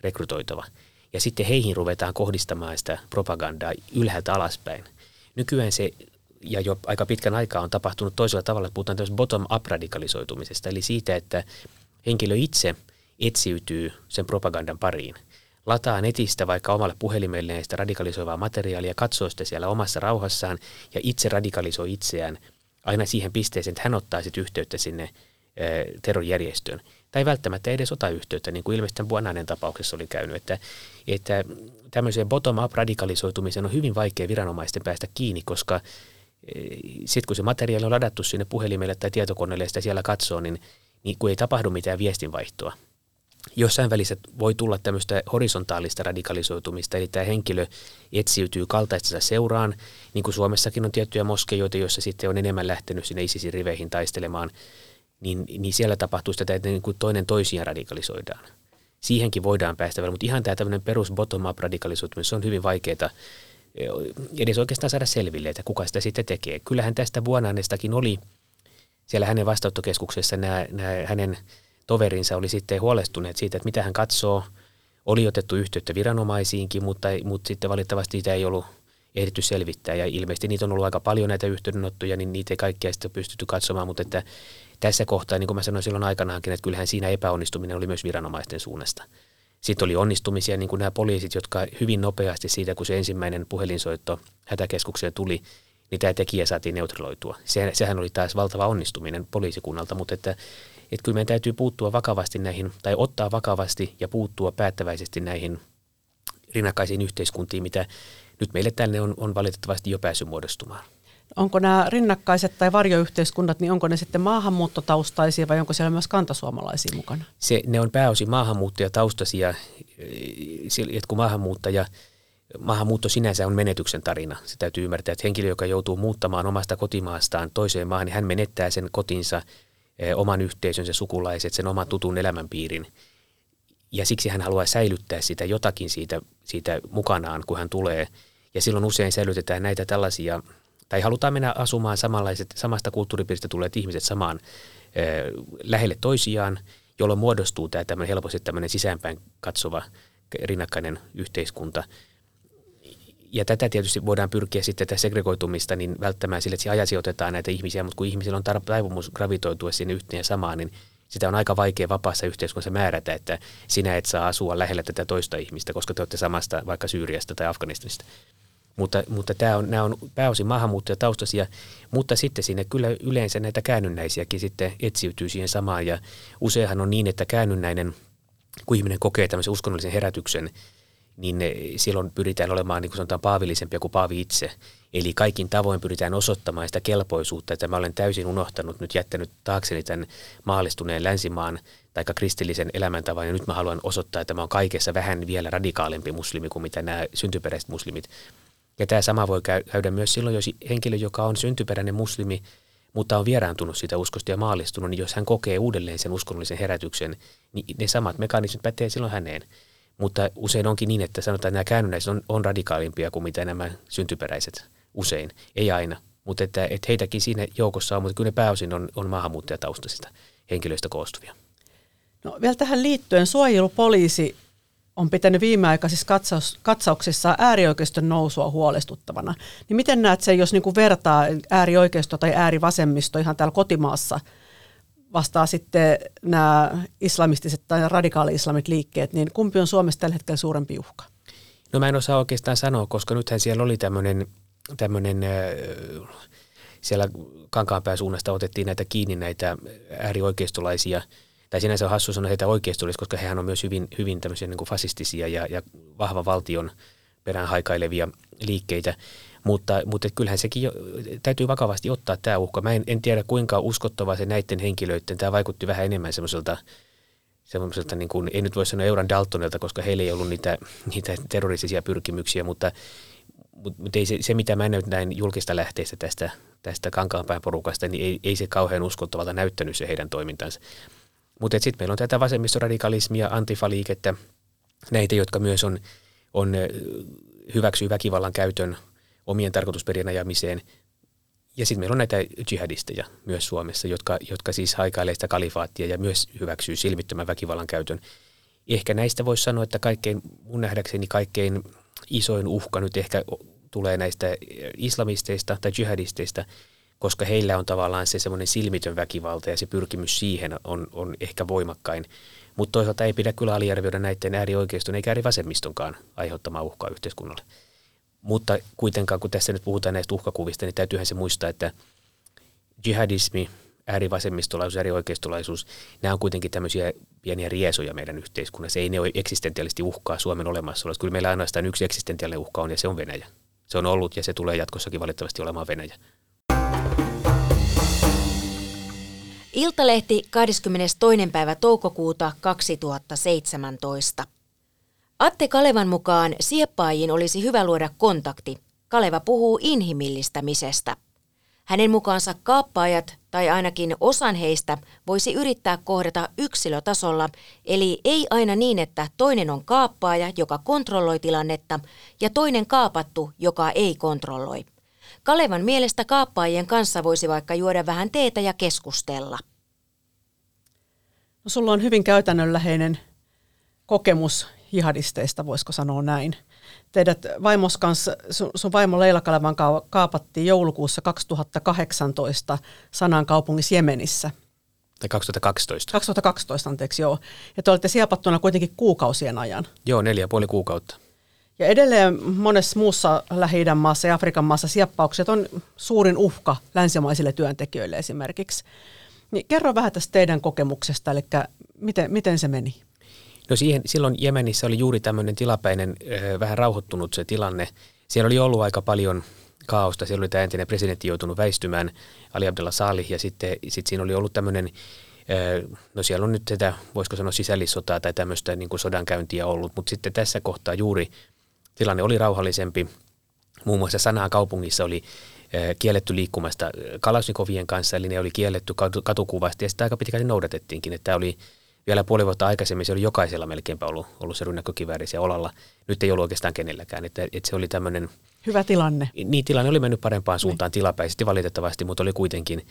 rekrytoitava. Ja sitten heihin ruvetaan kohdistamaan sitä propagandaa ylhäältä alaspäin. Nykyään se, ja jo aika pitkän aikaa on tapahtunut toisella tavalla, että puhutaan bottom-up radikalisoitumisesta, eli siitä, että henkilö itse etsiytyy sen propagandan pariin. Lataa netistä vaikka omalle puhelimelleen sitä radikalisoivaa materiaalia, katsoo sitä siellä omassa rauhassaan ja itse radikalisoi itseään aina siihen pisteeseen, että hän ottaa sitten yhteyttä sinne terrorijärjestöön. Tai välttämättä edes ota yhteyttä, niin kuin ilmeisesti Buonanen tapauksessa oli käynyt, että, että tämmöiseen bottom-up radikalisoitumiseen on hyvin vaikea viranomaisten päästä kiinni, koska sitten kun se materiaali on ladattu sinne puhelimelle tai tietokoneelle ja sitä siellä katsoo, niin, niin kun ei tapahdu mitään viestinvaihtoa. Jossain välissä voi tulla tämmöistä horisontaalista radikalisoitumista, eli tämä henkilö etsiytyy kaltaistensa seuraan, niin kuin Suomessakin on tiettyjä moskeijoita, joissa sitten on enemmän lähtenyt sinne ISISin riveihin taistelemaan, niin, niin siellä tapahtuu sitä, että niin kuin toinen toisiaan radikalisoidaan. Siihenkin voidaan päästä vielä, mutta ihan tämä tämmöinen perus bottom-up radikalisoituminen, se on hyvin vaikeaa edes oikeastaan saada selville, että kuka sitä sitten tekee. Kyllähän tästä Buonanestakin oli siellä hänen vastaanottokeskuksessa nämä, nämä hänen toverinsa oli sitten huolestuneet siitä, että mitä hän katsoo. Oli otettu yhteyttä viranomaisiinkin, mutta, mutta sitten valitettavasti sitä ei ollut ehditty selvittää. Ja ilmeisesti niitä on ollut aika paljon näitä yhteydenottoja, niin niitä ei kaikkia sitten pystytty katsomaan, mutta että tässä kohtaa, niin kuin mä sanoin silloin aikanaankin, että kyllähän siinä epäonnistuminen oli myös viranomaisten suunnasta. Sitten oli onnistumisia, niin kuin nämä poliisit, jotka hyvin nopeasti siitä, kun se ensimmäinen puhelinsoitto hätäkeskukseen tuli, niin tämä tekijä saatiin neutraloitua. Se, sehän oli taas valtava onnistuminen poliisikunnalta, mutta että, että kyllä meidän täytyy puuttua vakavasti näihin, tai ottaa vakavasti ja puuttua päättäväisesti näihin rinnakkaisiin yhteiskuntiin, mitä nyt meille tänne on, on valitettavasti jo päässyt muodostumaan. Onko nämä rinnakkaiset tai varjoyhteiskunnat, niin onko ne sitten maahanmuuttotaustaisia vai onko siellä myös kantasuomalaisia mukana? Se, ne on pääosin maahanmuuttajataustaisia, että kun maahanmuuttaja, maahanmuutto sinänsä on menetyksen tarina. Se täytyy ymmärtää, että henkilö, joka joutuu muuttamaan omasta kotimaastaan toiseen maahan, niin hän menettää sen kotinsa, oman yhteisönsä, sukulaiset, sen oman tutun elämänpiirin. Ja siksi hän haluaa säilyttää sitä jotakin siitä, siitä mukanaan, kun hän tulee. Ja silloin usein säilytetään näitä tällaisia tai halutaan mennä asumaan samanlaiset, samasta kulttuuripiiristä tulleet ihmiset samaan ö, lähelle toisiaan, jolloin muodostuu tämä tämmöinen helposti tämmöinen sisäänpäin katsova rinnakkainen yhteiskunta. Ja tätä tietysti voidaan pyrkiä sitten tätä segregoitumista niin välttämään sille, että se otetaan näitä ihmisiä, mutta kun ihmisillä on taipumus gravitoitua sinne yhteen samaan, niin sitä on aika vaikea vapaassa yhteiskunnassa määrätä, että sinä et saa asua lähellä tätä toista ihmistä, koska te olette samasta vaikka Syyriasta tai Afganistanista. Mutta, mutta tämä on, nämä on pääosin maahanmuuttajataustaisia, mutta sitten sinne kyllä yleensä näitä käännynnäisiäkin sitten etsiytyy siihen samaan. Ja useinhan on niin, että käännynnäinen, kun ihminen kokee tämmöisen uskonnollisen herätyksen, niin silloin pyritään olemaan, niin kuin sanotaan, paavillisempia kuin paavi itse. Eli kaikin tavoin pyritään osoittamaan sitä kelpoisuutta, että mä olen täysin unohtanut, nyt jättänyt taakseni tämän maallistuneen länsimaan tai kristillisen elämäntavan, ja nyt mä haluan osoittaa, että mä olen kaikessa vähän vielä radikaalimpi muslimi kuin mitä nämä syntyperäiset muslimit ja tämä sama voi käydä myös silloin, jos henkilö, joka on syntyperäinen muslimi, mutta on vieraantunut siitä uskosta ja maallistunut, niin jos hän kokee uudelleen sen uskonnollisen herätyksen, niin ne samat mekanismit pätee silloin häneen. Mutta usein onkin niin, että sanotaan, että nämä käännynnäiset on, on radikaalimpia kuin mitä nämä syntyperäiset usein. Ei aina, mutta että, että heitäkin siinä joukossa on, mutta kyllä ne pääosin on, on maahanmuuttajataustaisista henkilöistä koostuvia. No, vielä tähän liittyen suojelupoliisi on pitänyt viimeaikaisissa katsaus, katsauksissa äärioikeiston nousua huolestuttavana. Niin miten näet sen, jos niinku vertaa äärioikeisto tai äärivasemmisto ihan täällä kotimaassa vastaa sitten nämä islamistiset tai radikaali-islamit liikkeet, niin kumpi on Suomessa tällä hetkellä suurempi uhka? No mä en osaa oikeastaan sanoa, koska nythän siellä oli tämmöinen, tämmöinen siellä Kankaanpään suunnasta otettiin näitä kiinni näitä äärioikeistolaisia – tai sinänsä on hassu sanoa heitä oikeistollisiksi, koska hehän on myös hyvin, hyvin tämmöisiä niin kuin fasistisia ja, ja vahvan valtion perään haikailevia liikkeitä. Mutta, mutta kyllähän sekin jo, täytyy vakavasti ottaa tämä uhka. Mä en, en tiedä kuinka uskottavaa se näiden henkilöiden, tämä vaikutti vähän enemmän semmoiselta, semmoiselta niin kuin, ei nyt voi sanoa Euran Daltonilta, koska heillä ei ollut niitä, niitä terroristisia pyrkimyksiä, mutta, mutta, mutta ei se, se, mitä mä näin julkista lähteistä tästä, tästä Kankaanpään porukasta, niin ei, ei se kauhean uskottavalta näyttänyt se heidän toimintansa. Mutta sitten meillä on tätä vasemmistoradikalismia, antifaliikettä, näitä, jotka myös on, on hyväksyy väkivallan käytön omien tarkoitusperien ajamiseen. Ja sitten meillä on näitä jihadisteja myös Suomessa, jotka, jotka siis haikailee sitä kalifaattia ja myös hyväksyy silmittömän väkivallan käytön. Ehkä näistä voisi sanoa, että kaikkein, mun nähdäkseni kaikkein isoin uhka nyt ehkä tulee näistä islamisteista tai jihadisteista, koska heillä on tavallaan se semmoinen silmitön väkivalta ja se pyrkimys siihen on, on ehkä voimakkain. Mutta toisaalta ei pidä kyllä aliarvioida näiden äärioikeiston eikä äärivasemmistonkaan aiheuttamaa uhkaa yhteiskunnalle. Mutta kuitenkaan, kun tässä nyt puhutaan näistä uhkakuvista, niin täytyyhän se muistaa, että jihadismi, äärivasemmistolaisuus, äärioikeistolaisuus, nämä on kuitenkin tämmöisiä pieniä riesoja meidän yhteiskunnassa. Ei ne ole eksistentiaalisesti uhkaa Suomen olemassaolosta. Kyllä meillä ainoastaan yksi eksistentiaalinen uhka on, ja se on Venäjä. Se on ollut ja se tulee jatkossakin valitettavasti olemaan Venäjä. Iltalehti 22. päivä toukokuuta 2017. Atte Kalevan mukaan sieppaajiin olisi hyvä luoda kontakti. Kaleva puhuu inhimillistämisestä. Hänen mukaansa kaappaajat, tai ainakin osan heistä, voisi yrittää kohdata yksilötasolla, eli ei aina niin, että toinen on kaappaaja, joka kontrolloi tilannetta, ja toinen kaapattu, joka ei kontrolloi. Kalevan mielestä kaappaajien kanssa voisi vaikka juoda vähän teetä ja keskustella. No, sulla on hyvin käytännönläheinen kokemus jihadisteista, voisiko sanoa näin. Teidät vaimos kanssa, sun, sun vaimo Leila Kalevan kaapattiin joulukuussa 2018 Sanan kaupungissa Jemenissä. Tai 2012. 2012, anteeksi, joo. Ja te olette siepattuna kuitenkin kuukausien ajan. Joo, neljä ja puoli kuukautta. Ja edelleen monessa muussa lähi maassa ja Afrikan maassa sieppaukset on suurin uhka länsimaisille työntekijöille esimerkiksi. Niin kerro vähän tästä teidän kokemuksesta, eli miten, miten se meni? No siihen, silloin Jemenissä oli juuri tämmöinen tilapäinen, vähän rauhoittunut se tilanne. Siellä oli ollut aika paljon kaaosta. Siellä oli tämä entinen presidentti joutunut väistymään, Ali Abdullah Salih, ja sitten sit siinä oli ollut tämmöinen, no siellä on nyt tätä, voisiko sanoa sisällissotaa tai tämmöistä niin kuin sodankäyntiä ollut, mutta sitten tässä kohtaa juuri tilanne oli rauhallisempi. Muun muassa Sanaa kaupungissa oli kielletty liikkumasta Kalasnikovien kanssa, eli ne oli kielletty katukuvasti, ja sitä aika pitkälti noudatettiinkin, että tämä oli vielä puoli vuotta aikaisemmin se oli jokaisella melkeinpä ollut, ollut se rynnäkkökivääri siellä olalla. Nyt ei ollut oikeastaan kenelläkään, että, että se oli tämmöinen... Hyvä tilanne. Niin, tilanne oli mennyt parempaan suuntaan niin. tilapäisesti valitettavasti, mutta oli kuitenkin.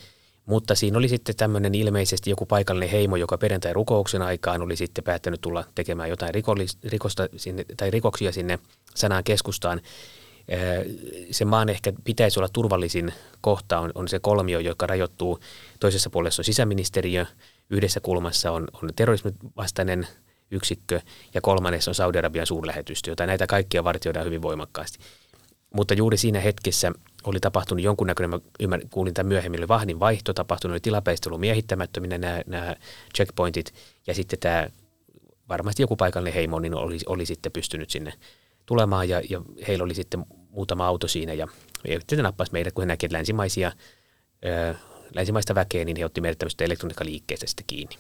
Mutta siinä oli sitten tämmöinen ilmeisesti joku paikallinen heimo, joka perjantai rukouksen aikaan oli sitten päättänyt tulla tekemään jotain rikollis, rikosta sinne, tai rikoksia sinne sanaan keskustaan. Se maan ehkä pitäisi olla turvallisin kohta on, on se kolmio, joka rajoittuu. Toisessa puolessa on sisäministeriö, Yhdessä kulmassa on, on terrorismin vastainen yksikkö ja kolmannessa on Saudi-Arabian suurlähetystö, jota näitä kaikkia vartioidaan hyvin voimakkaasti. Mutta juuri siinä hetkessä oli tapahtunut jonkunnäköinen, mä ymmär, kuulin tämän myöhemmin, oli vahdin vaihto, tapahtunut oli tilapäisesti miehittämättöminä nämä, nämä checkpointit ja sitten tämä varmasti joku paikallinen heimo niin oli, oli sitten pystynyt sinne tulemaan ja, ja heillä oli sitten muutama auto siinä ja sitten nappasi meidät, kun he näkivät länsimaisia länsimaista väkeä, niin he otti meidät tämmöistä elektroniikkaliikkeestä sitten kiinni.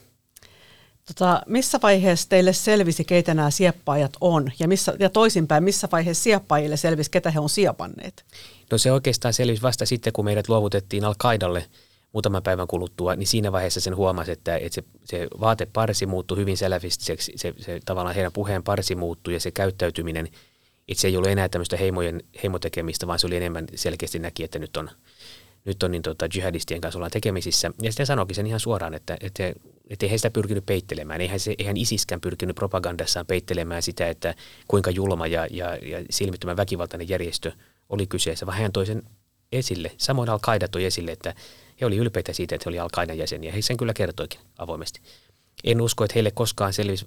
Tota, missä vaiheessa teille selvisi, keitä nämä sieppaajat on? Ja, missä, ja toisinpäin, missä vaiheessa sieppaajille selvisi, ketä he on siepanneet? No se oikeastaan selvisi vasta sitten, kun meidät luovutettiin Al-Qaidalle muutaman päivän kuluttua, niin siinä vaiheessa sen huomasi, että, että se, se vaateparsi muuttui hyvin selvistiseksi, se, se, tavallaan heidän puheen parsi muuttui ja se käyttäytyminen, että se ei ollut enää tämmöistä heimojen, heimotekemistä, vaan se oli enemmän selkeästi näki, että nyt on, nyt on niin tota, jihadistien kanssa ollaan tekemisissä. Ja sitten sanoikin sen ihan suoraan, että, että, että ei he sitä pyrkinyt peittelemään. Eihän, se, eihän isiskään pyrkinyt propagandassaan peittelemään sitä, että kuinka julma ja, ja, ja silmittömän väkivaltainen järjestö oli kyseessä, vaan hän toi sen esille. Samoin al toi esille, että he oli ylpeitä siitä, että he oli al jäseniä. He sen kyllä kertoikin avoimesti. En usko, että heille koskaan selvisi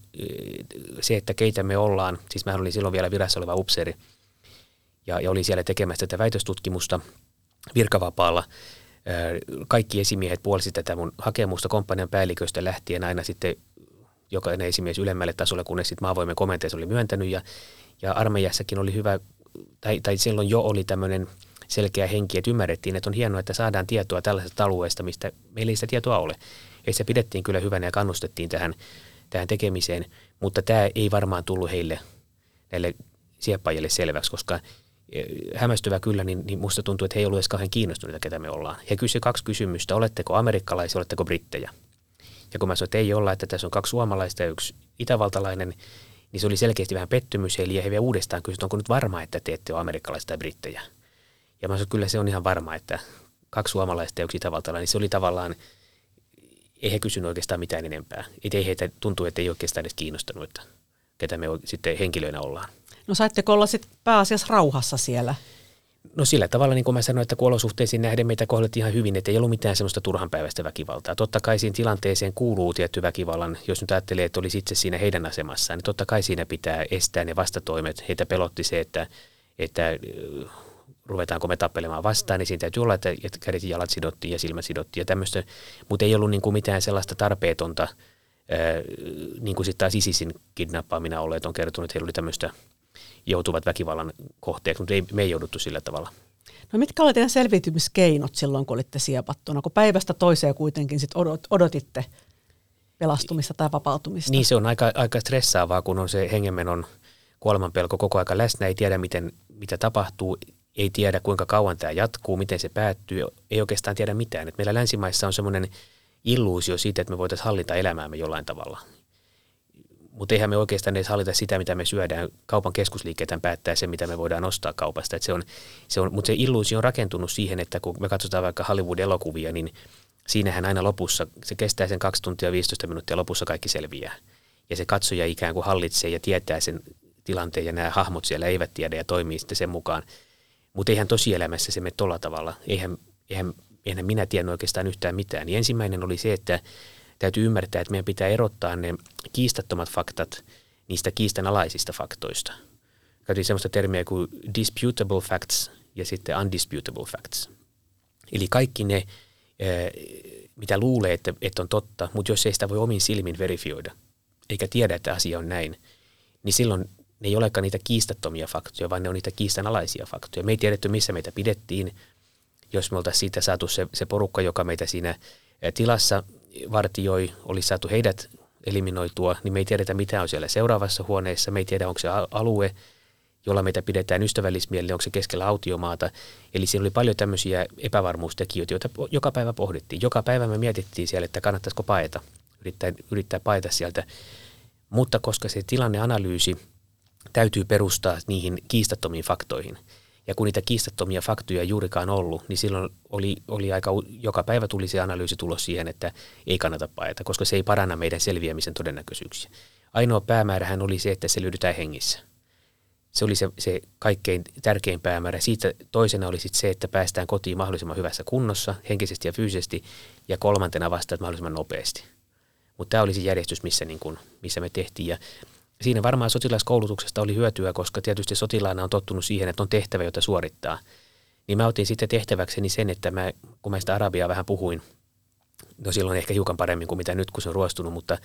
se, että keitä me ollaan. Siis mä olin silloin vielä virassa oleva upseeri ja, ja olin siellä tekemässä tätä väitöstutkimusta – virkavapaalla. Kaikki esimiehet puolisivat tätä mun hakemusta komppanian päälliköstä lähtien aina sitten jokainen esimies ylemmälle tasolle, kunnes sitten maavoimen komentaja oli myöntänyt ja, ja armeijassakin oli hyvä, tai, tai silloin jo oli tämmöinen selkeä henki, että ymmärrettiin, että on hienoa, että saadaan tietoa tällaisesta alueesta, mistä meillä ei sitä tietoa ole. Se pidettiin kyllä hyvänä ja kannustettiin tähän, tähän tekemiseen, mutta tämä ei varmaan tullut heille, näille sieppajille selväksi, koska hämmästyvä kyllä, niin, niin musta tuntuu, että he ei ollut edes kauhean kiinnostuneita, ketä me ollaan. He kysyivät kaksi kysymystä, oletteko amerikkalaisia, oletteko brittejä? Ja kun mä sanoin, että ei olla, että tässä on kaksi suomalaista ja yksi itävaltalainen, niin se oli selkeästi vähän pettymys eli he vielä uudestaan kysyivät, onko nyt varma, että te ette ole amerikkalaisia tai brittejä. Ja mä sanoin, että kyllä se on ihan varma, että kaksi suomalaista ja yksi itävaltalainen, niin se oli tavallaan, ei he kysynyt oikeastaan mitään enempää. Et ei heitä tuntuu, että ei oikeastaan edes kiinnostanut, että ketä me sitten henkilöinä ollaan. No saitteko olla sitten pääasiassa rauhassa siellä? No sillä tavalla, niin kuin mä sanoin, että kun olosuhteisiin nähden meitä kohdeltiin ihan hyvin, että ei ollut mitään semmoista turhanpäiväistä väkivaltaa. Totta kai siinä tilanteeseen kuuluu tietty väkivallan, jos nyt ajattelee, että olisi itse siinä heidän asemassaan, niin totta kai siinä pitää estää ne vastatoimet. Heitä pelotti se, että, että ruvetaanko me tappelemaan vastaan, niin siinä täytyy olla, että kädet ja jalat sidottiin ja silmät sidottiin ja tämmöistä, mutta ei ollut niin kuin mitään sellaista tarpeetonta, äh, niin kuin sitten taas ISISin kidnappaamina olleet on kertonut, että heillä oli tämmöistä joutuvat väkivallan kohteeksi, mutta ei, me ei jouduttu sillä tavalla. No mitkä olivat teidän selviytymiskeinot silloin, kun olitte siepattuna, kun päivästä toiseen kuitenkin sit odot, odotitte pelastumista tai vapautumista? Niin se on aika, aika stressaavaa, kun on se hengenmenon kuolemanpelko koko aika läsnä, ei tiedä miten, mitä tapahtuu, ei tiedä kuinka kauan tämä jatkuu, miten se päättyy, ei oikeastaan tiedä mitään. Et meillä länsimaissa on semmoinen illuusio siitä, että me voitaisiin hallita elämäämme jollain tavalla mutta eihän me oikeastaan edes hallita sitä, mitä me syödään. Kaupan keskusliikkeet päättää sen, mitä me voidaan ostaa kaupasta. Et se on, se on, mutta se illuusio on rakentunut siihen, että kun me katsotaan vaikka Hollywood-elokuvia, niin siinähän aina lopussa, se kestää sen 2 tuntia 15 minuuttia, lopussa kaikki selviää. Ja se katsoja ikään kuin hallitsee ja tietää sen tilanteen ja nämä hahmot siellä eivät tiedä ja toimii sitten sen mukaan. Mutta eihän tosielämässä se mene tuolla tavalla. Eihän, eihän, eihän minä tiennyt oikeastaan yhtään mitään. Niin ensimmäinen oli se, että täytyy ymmärtää, että meidän pitää erottaa ne kiistattomat faktat niistä kiistanalaisista faktoista. Käytiin sellaista termiä kuin disputable facts ja sitten undisputable facts. Eli kaikki ne, mitä luulee, että, että on totta, mutta jos ei sitä voi omin silmin verifioida, eikä tiedä, että asia on näin, niin silloin ne ei olekaan niitä kiistattomia faktoja, vaan ne on niitä kiistanalaisia faktoja. Me ei tiedetty, missä meitä pidettiin, jos me oltaisiin siitä saatu se, se porukka, joka meitä siinä tilassa vartioi, olisi saatu heidät eliminoitua, niin me ei tiedetä, mitä on siellä seuraavassa huoneessa. Me ei tiedä, onko se alue, jolla meitä pidetään ystävällismielinen, onko se keskellä autiomaata. Eli siinä oli paljon tämmöisiä epävarmuustekijöitä, joita joka päivä pohdittiin. Joka päivä me mietittiin siellä, että kannattaisiko paeta, yrittää, yrittää paeta sieltä. Mutta koska se tilanneanalyysi täytyy perustaa niihin kiistattomiin faktoihin – ja kun niitä kiistattomia faktoja ei juurikaan ollut, niin silloin oli, oli aika, joka päivä tuli se analyysi tulos siihen, että ei kannata paeta, koska se ei paranna meidän selviämisen todennäköisyyksiä. Ainoa päämäärähän oli se, että se löydetään hengissä. Se oli se, se kaikkein tärkein päämäärä. Siitä toisena oli sitten se, että päästään kotiin mahdollisimman hyvässä kunnossa, henkisesti ja fyysisesti, ja kolmantena vasta, mahdollisimman nopeasti. Mutta tämä oli se järjestys, missä, niin kun, missä me tehtiin. Ja siinä varmaan sotilaskoulutuksesta oli hyötyä, koska tietysti sotilaana on tottunut siihen, että on tehtävä, jota suorittaa. Niin mä otin sitten tehtäväkseni sen, että mä, kun mä sitä arabiaa vähän puhuin, no silloin ehkä hiukan paremmin kuin mitä nyt, kun se on ruostunut, mutta,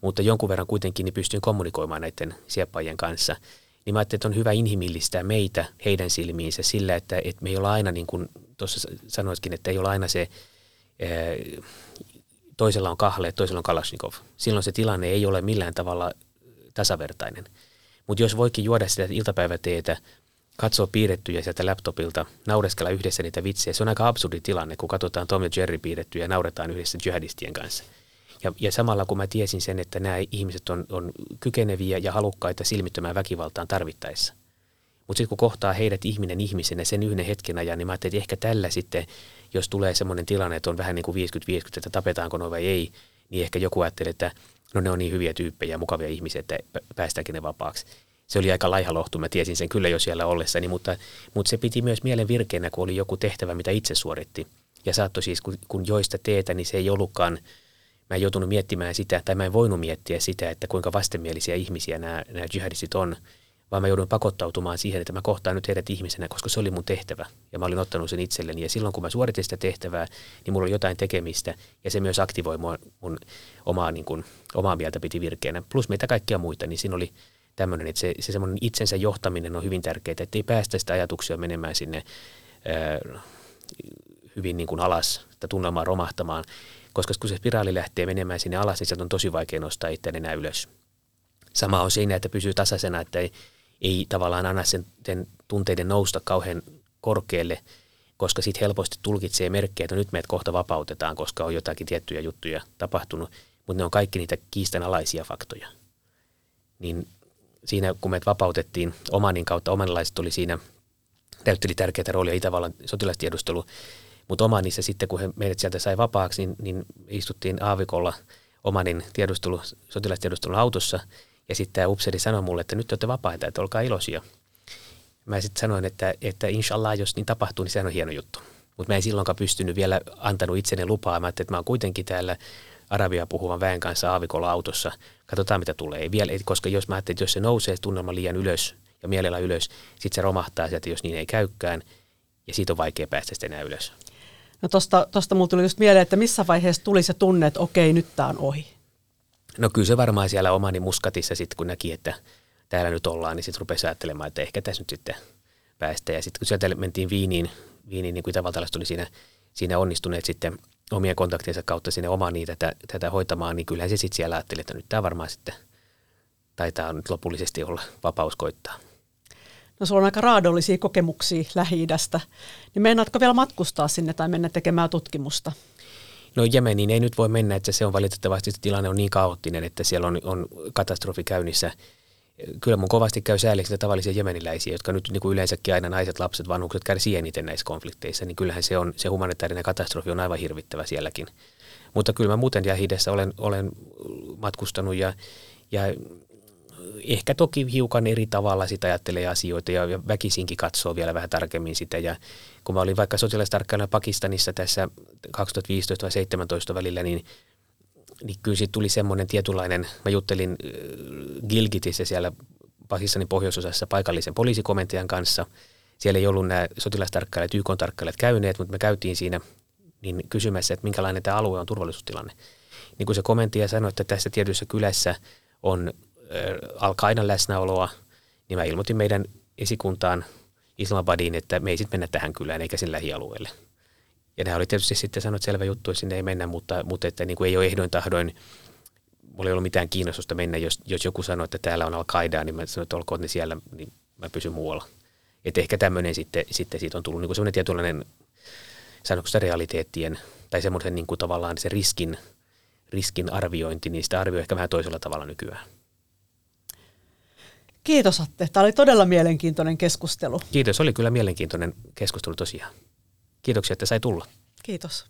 mutta jonkun verran kuitenkin niin pystyin kommunikoimaan näiden sieppaajien kanssa. Niin mä ajattelin, että on hyvä inhimillistää meitä heidän silmiinsä sillä, että, että me ei olla aina, niin kuin tuossa sanoiskin, että ei olla aina se, toisella on kahle, toisella on Kalashnikov. Silloin se tilanne ei ole millään tavalla tasavertainen. Mutta jos voikin juoda sitä iltapäiväteetä, katsoa piirrettyjä sieltä laptopilta, naureskella yhdessä niitä vitsejä, se on aika absurdi tilanne, kun katsotaan Tom ja Jerry piirrettyjä ja nauretaan yhdessä jihadistien kanssa. Ja, ja samalla kun mä tiesin sen, että nämä ihmiset on, on kykeneviä ja halukkaita silmittömään väkivaltaan tarvittaessa. Mutta sitten kun kohtaa heidät ihminen ihmisenä sen yhden hetken ajan, niin mä ajattelin, että ehkä tällä sitten, jos tulee sellainen tilanne, että on vähän niin kuin 50-50, että tapetaanko no vai ei, niin ehkä joku ajattelee, että no ne on niin hyviä tyyppejä, mukavia ihmisiä, että päästäänkin ne vapaaksi. Se oli aika laiha lohtu, mä tiesin sen kyllä jo siellä ollessani, mutta, mutta se piti myös mielen virkeenä, kun oli joku tehtävä, mitä itse suoritti. Ja saattoi siis, kun, kun joista teetä, niin se ei ollutkaan, mä en joutunut miettimään sitä, tai mä en voinut miettiä sitä, että kuinka vastenmielisiä ihmisiä nämä, nämä jihadistit on, vaan mä joudun pakottautumaan siihen, että mä kohtaan nyt heidät ihmisenä, koska se oli mun tehtävä. Ja mä olin ottanut sen itselleni. Ja silloin, kun mä suoritin sitä tehtävää, niin mulla oli jotain tekemistä. Ja se myös aktivoi mua, mun omaa, niin kuin, omaa mieltä piti virkeänä. Plus meitä kaikkia muita, niin siinä oli tämmöinen, että se, se semmoinen itsensä johtaminen on hyvin tärkeää, että ei päästä sitä ajatuksia menemään sinne ää, hyvin niin kuin alas, että tunnelmaan romahtamaan. Koska kun se spiraali lähtee menemään sinne alas, niin sieltä on tosi vaikea nostaa itseään enää ylös. Sama on siinä, että pysyy tasaisena, että ei, ei tavallaan anna sen, sen tunteiden nousta kauhean korkealle, koska sitten helposti tulkitsee merkkejä, että no nyt meidät kohta vapautetaan, koska on jotakin tiettyjä juttuja tapahtunut, mutta ne on kaikki niitä kiistanalaisia faktoja. Niin siinä, kun meidät vapautettiin Omanin kautta, omanlaiset oli siinä, täytteli tärkeää roolia Itävallan sotilastiedustelu, Mutta Omanissa sitten, kun he meidät sieltä sai vapaaksi, niin, niin istuttiin aavikolla Omanin tiedustelu, sotilastiedustelun autossa. Ja sitten tämä upseri sanoi mulle, että nyt te olette vapaita, että olkaa iloisia. Mä sitten sanoin, että, että inshallah, jos niin tapahtuu, niin se on hieno juttu. Mutta mä en silloinkaan pystynyt vielä antanut itseni lupaa. Mä että mä oon kuitenkin täällä arabia puhuvan väen kanssa aavikolla autossa. Katsotaan, mitä tulee. Ei vielä, koska jos mä ajattelin, että jos se nousee tunnelma liian ylös ja mielellä ylös, sitten se romahtaa sieltä, jos niin ei käykään. Ja siitä on vaikea päästä sitten enää ylös. No tosta, tosta mulla tuli just mieleen, että missä vaiheessa tuli se tunne, että okei, nyt tämä on ohi. No kyllä se varmaan siellä omani muskatissa sitten, kun näki, että täällä nyt ollaan, niin sitten rupesi ajattelemaan, että ehkä tässä nyt sitten päästä. Ja sitten kun sieltä mentiin Viiniin, Viiniin niin kuin Itävaltalaiset tuli siinä, siinä onnistuneet sitten omien kontaktiensa kautta sinne omaan niitä tätä, tätä hoitamaan, niin kyllähän se sitten siellä ajatteli, että nyt tämä varmaan sitten taitaa nyt lopullisesti olla vapaus koittaa. No sulla on aika raadollisia kokemuksia lähi niin meinaatko vielä matkustaa sinne tai mennä tekemään tutkimusta? No Jemeniin ei nyt voi mennä, että se on valitettavasti, se tilanne on niin kaoottinen, että siellä on, on katastrofi käynnissä. Kyllä mun kovasti käy sääliksi tavallisia jemeniläisiä, jotka nyt niin kuin yleensäkin aina naiset, lapset, vanhukset kärsii eniten näissä konflikteissa, niin kyllähän se, on, se humanitaarinen katastrofi on aivan hirvittävä sielläkin. Mutta kyllä mä muuten Jahidessa olen, olen matkustanut ja, ja ehkä toki hiukan eri tavalla sitä ajattelee asioita ja, väkisinkin katsoo vielä vähän tarkemmin sitä. Ja kun mä olin vaikka sotilastarkkailijana Pakistanissa tässä 2015 vai 2017 välillä, niin, niin kyllä siitä tuli semmoinen tietynlainen, mä juttelin äh, Gilgitissä siellä Pakistanin pohjoisosassa paikallisen poliisikomentajan kanssa. Siellä ei ollut nämä sotilastarkkailijat, YK-tarkkailijat käyneet, mutta me käytiin siinä niin kysymässä, että minkälainen tämä alue on turvallisuustilanne. Niin kuin se komentaja sanoi, että tässä tietyssä kylässä on al läsnäoloa, niin mä ilmoitin meidän esikuntaan Islamabadiin, että me ei sitten mennä tähän kylään eikä sen lähialueelle. Ja nämä oli tietysti sitten sanonut selvä juttu, että sinne ei mennä, mutta, mutta että niin kuin ei ole ehdoin tahdoin, mulla ei ollut mitään kiinnostusta mennä, jos, jos joku sanoi, että täällä on al niin mä sanoin, että olkoon ne siellä, niin mä pysyn muualla. Että ehkä tämmöinen sitten, sitten siitä on tullut niin semmoinen tietynlainen, sanoiko sitä realiteettien, tai semmoisen niin kuin tavallaan se riskin, riskin arviointi, niin sitä arvioi ehkä vähän toisella tavalla nykyään. Kiitos Atte. Tämä oli todella mielenkiintoinen keskustelu. Kiitos, oli kyllä mielenkiintoinen keskustelu tosiaan. Kiitoksia, että sai tulla. Kiitos.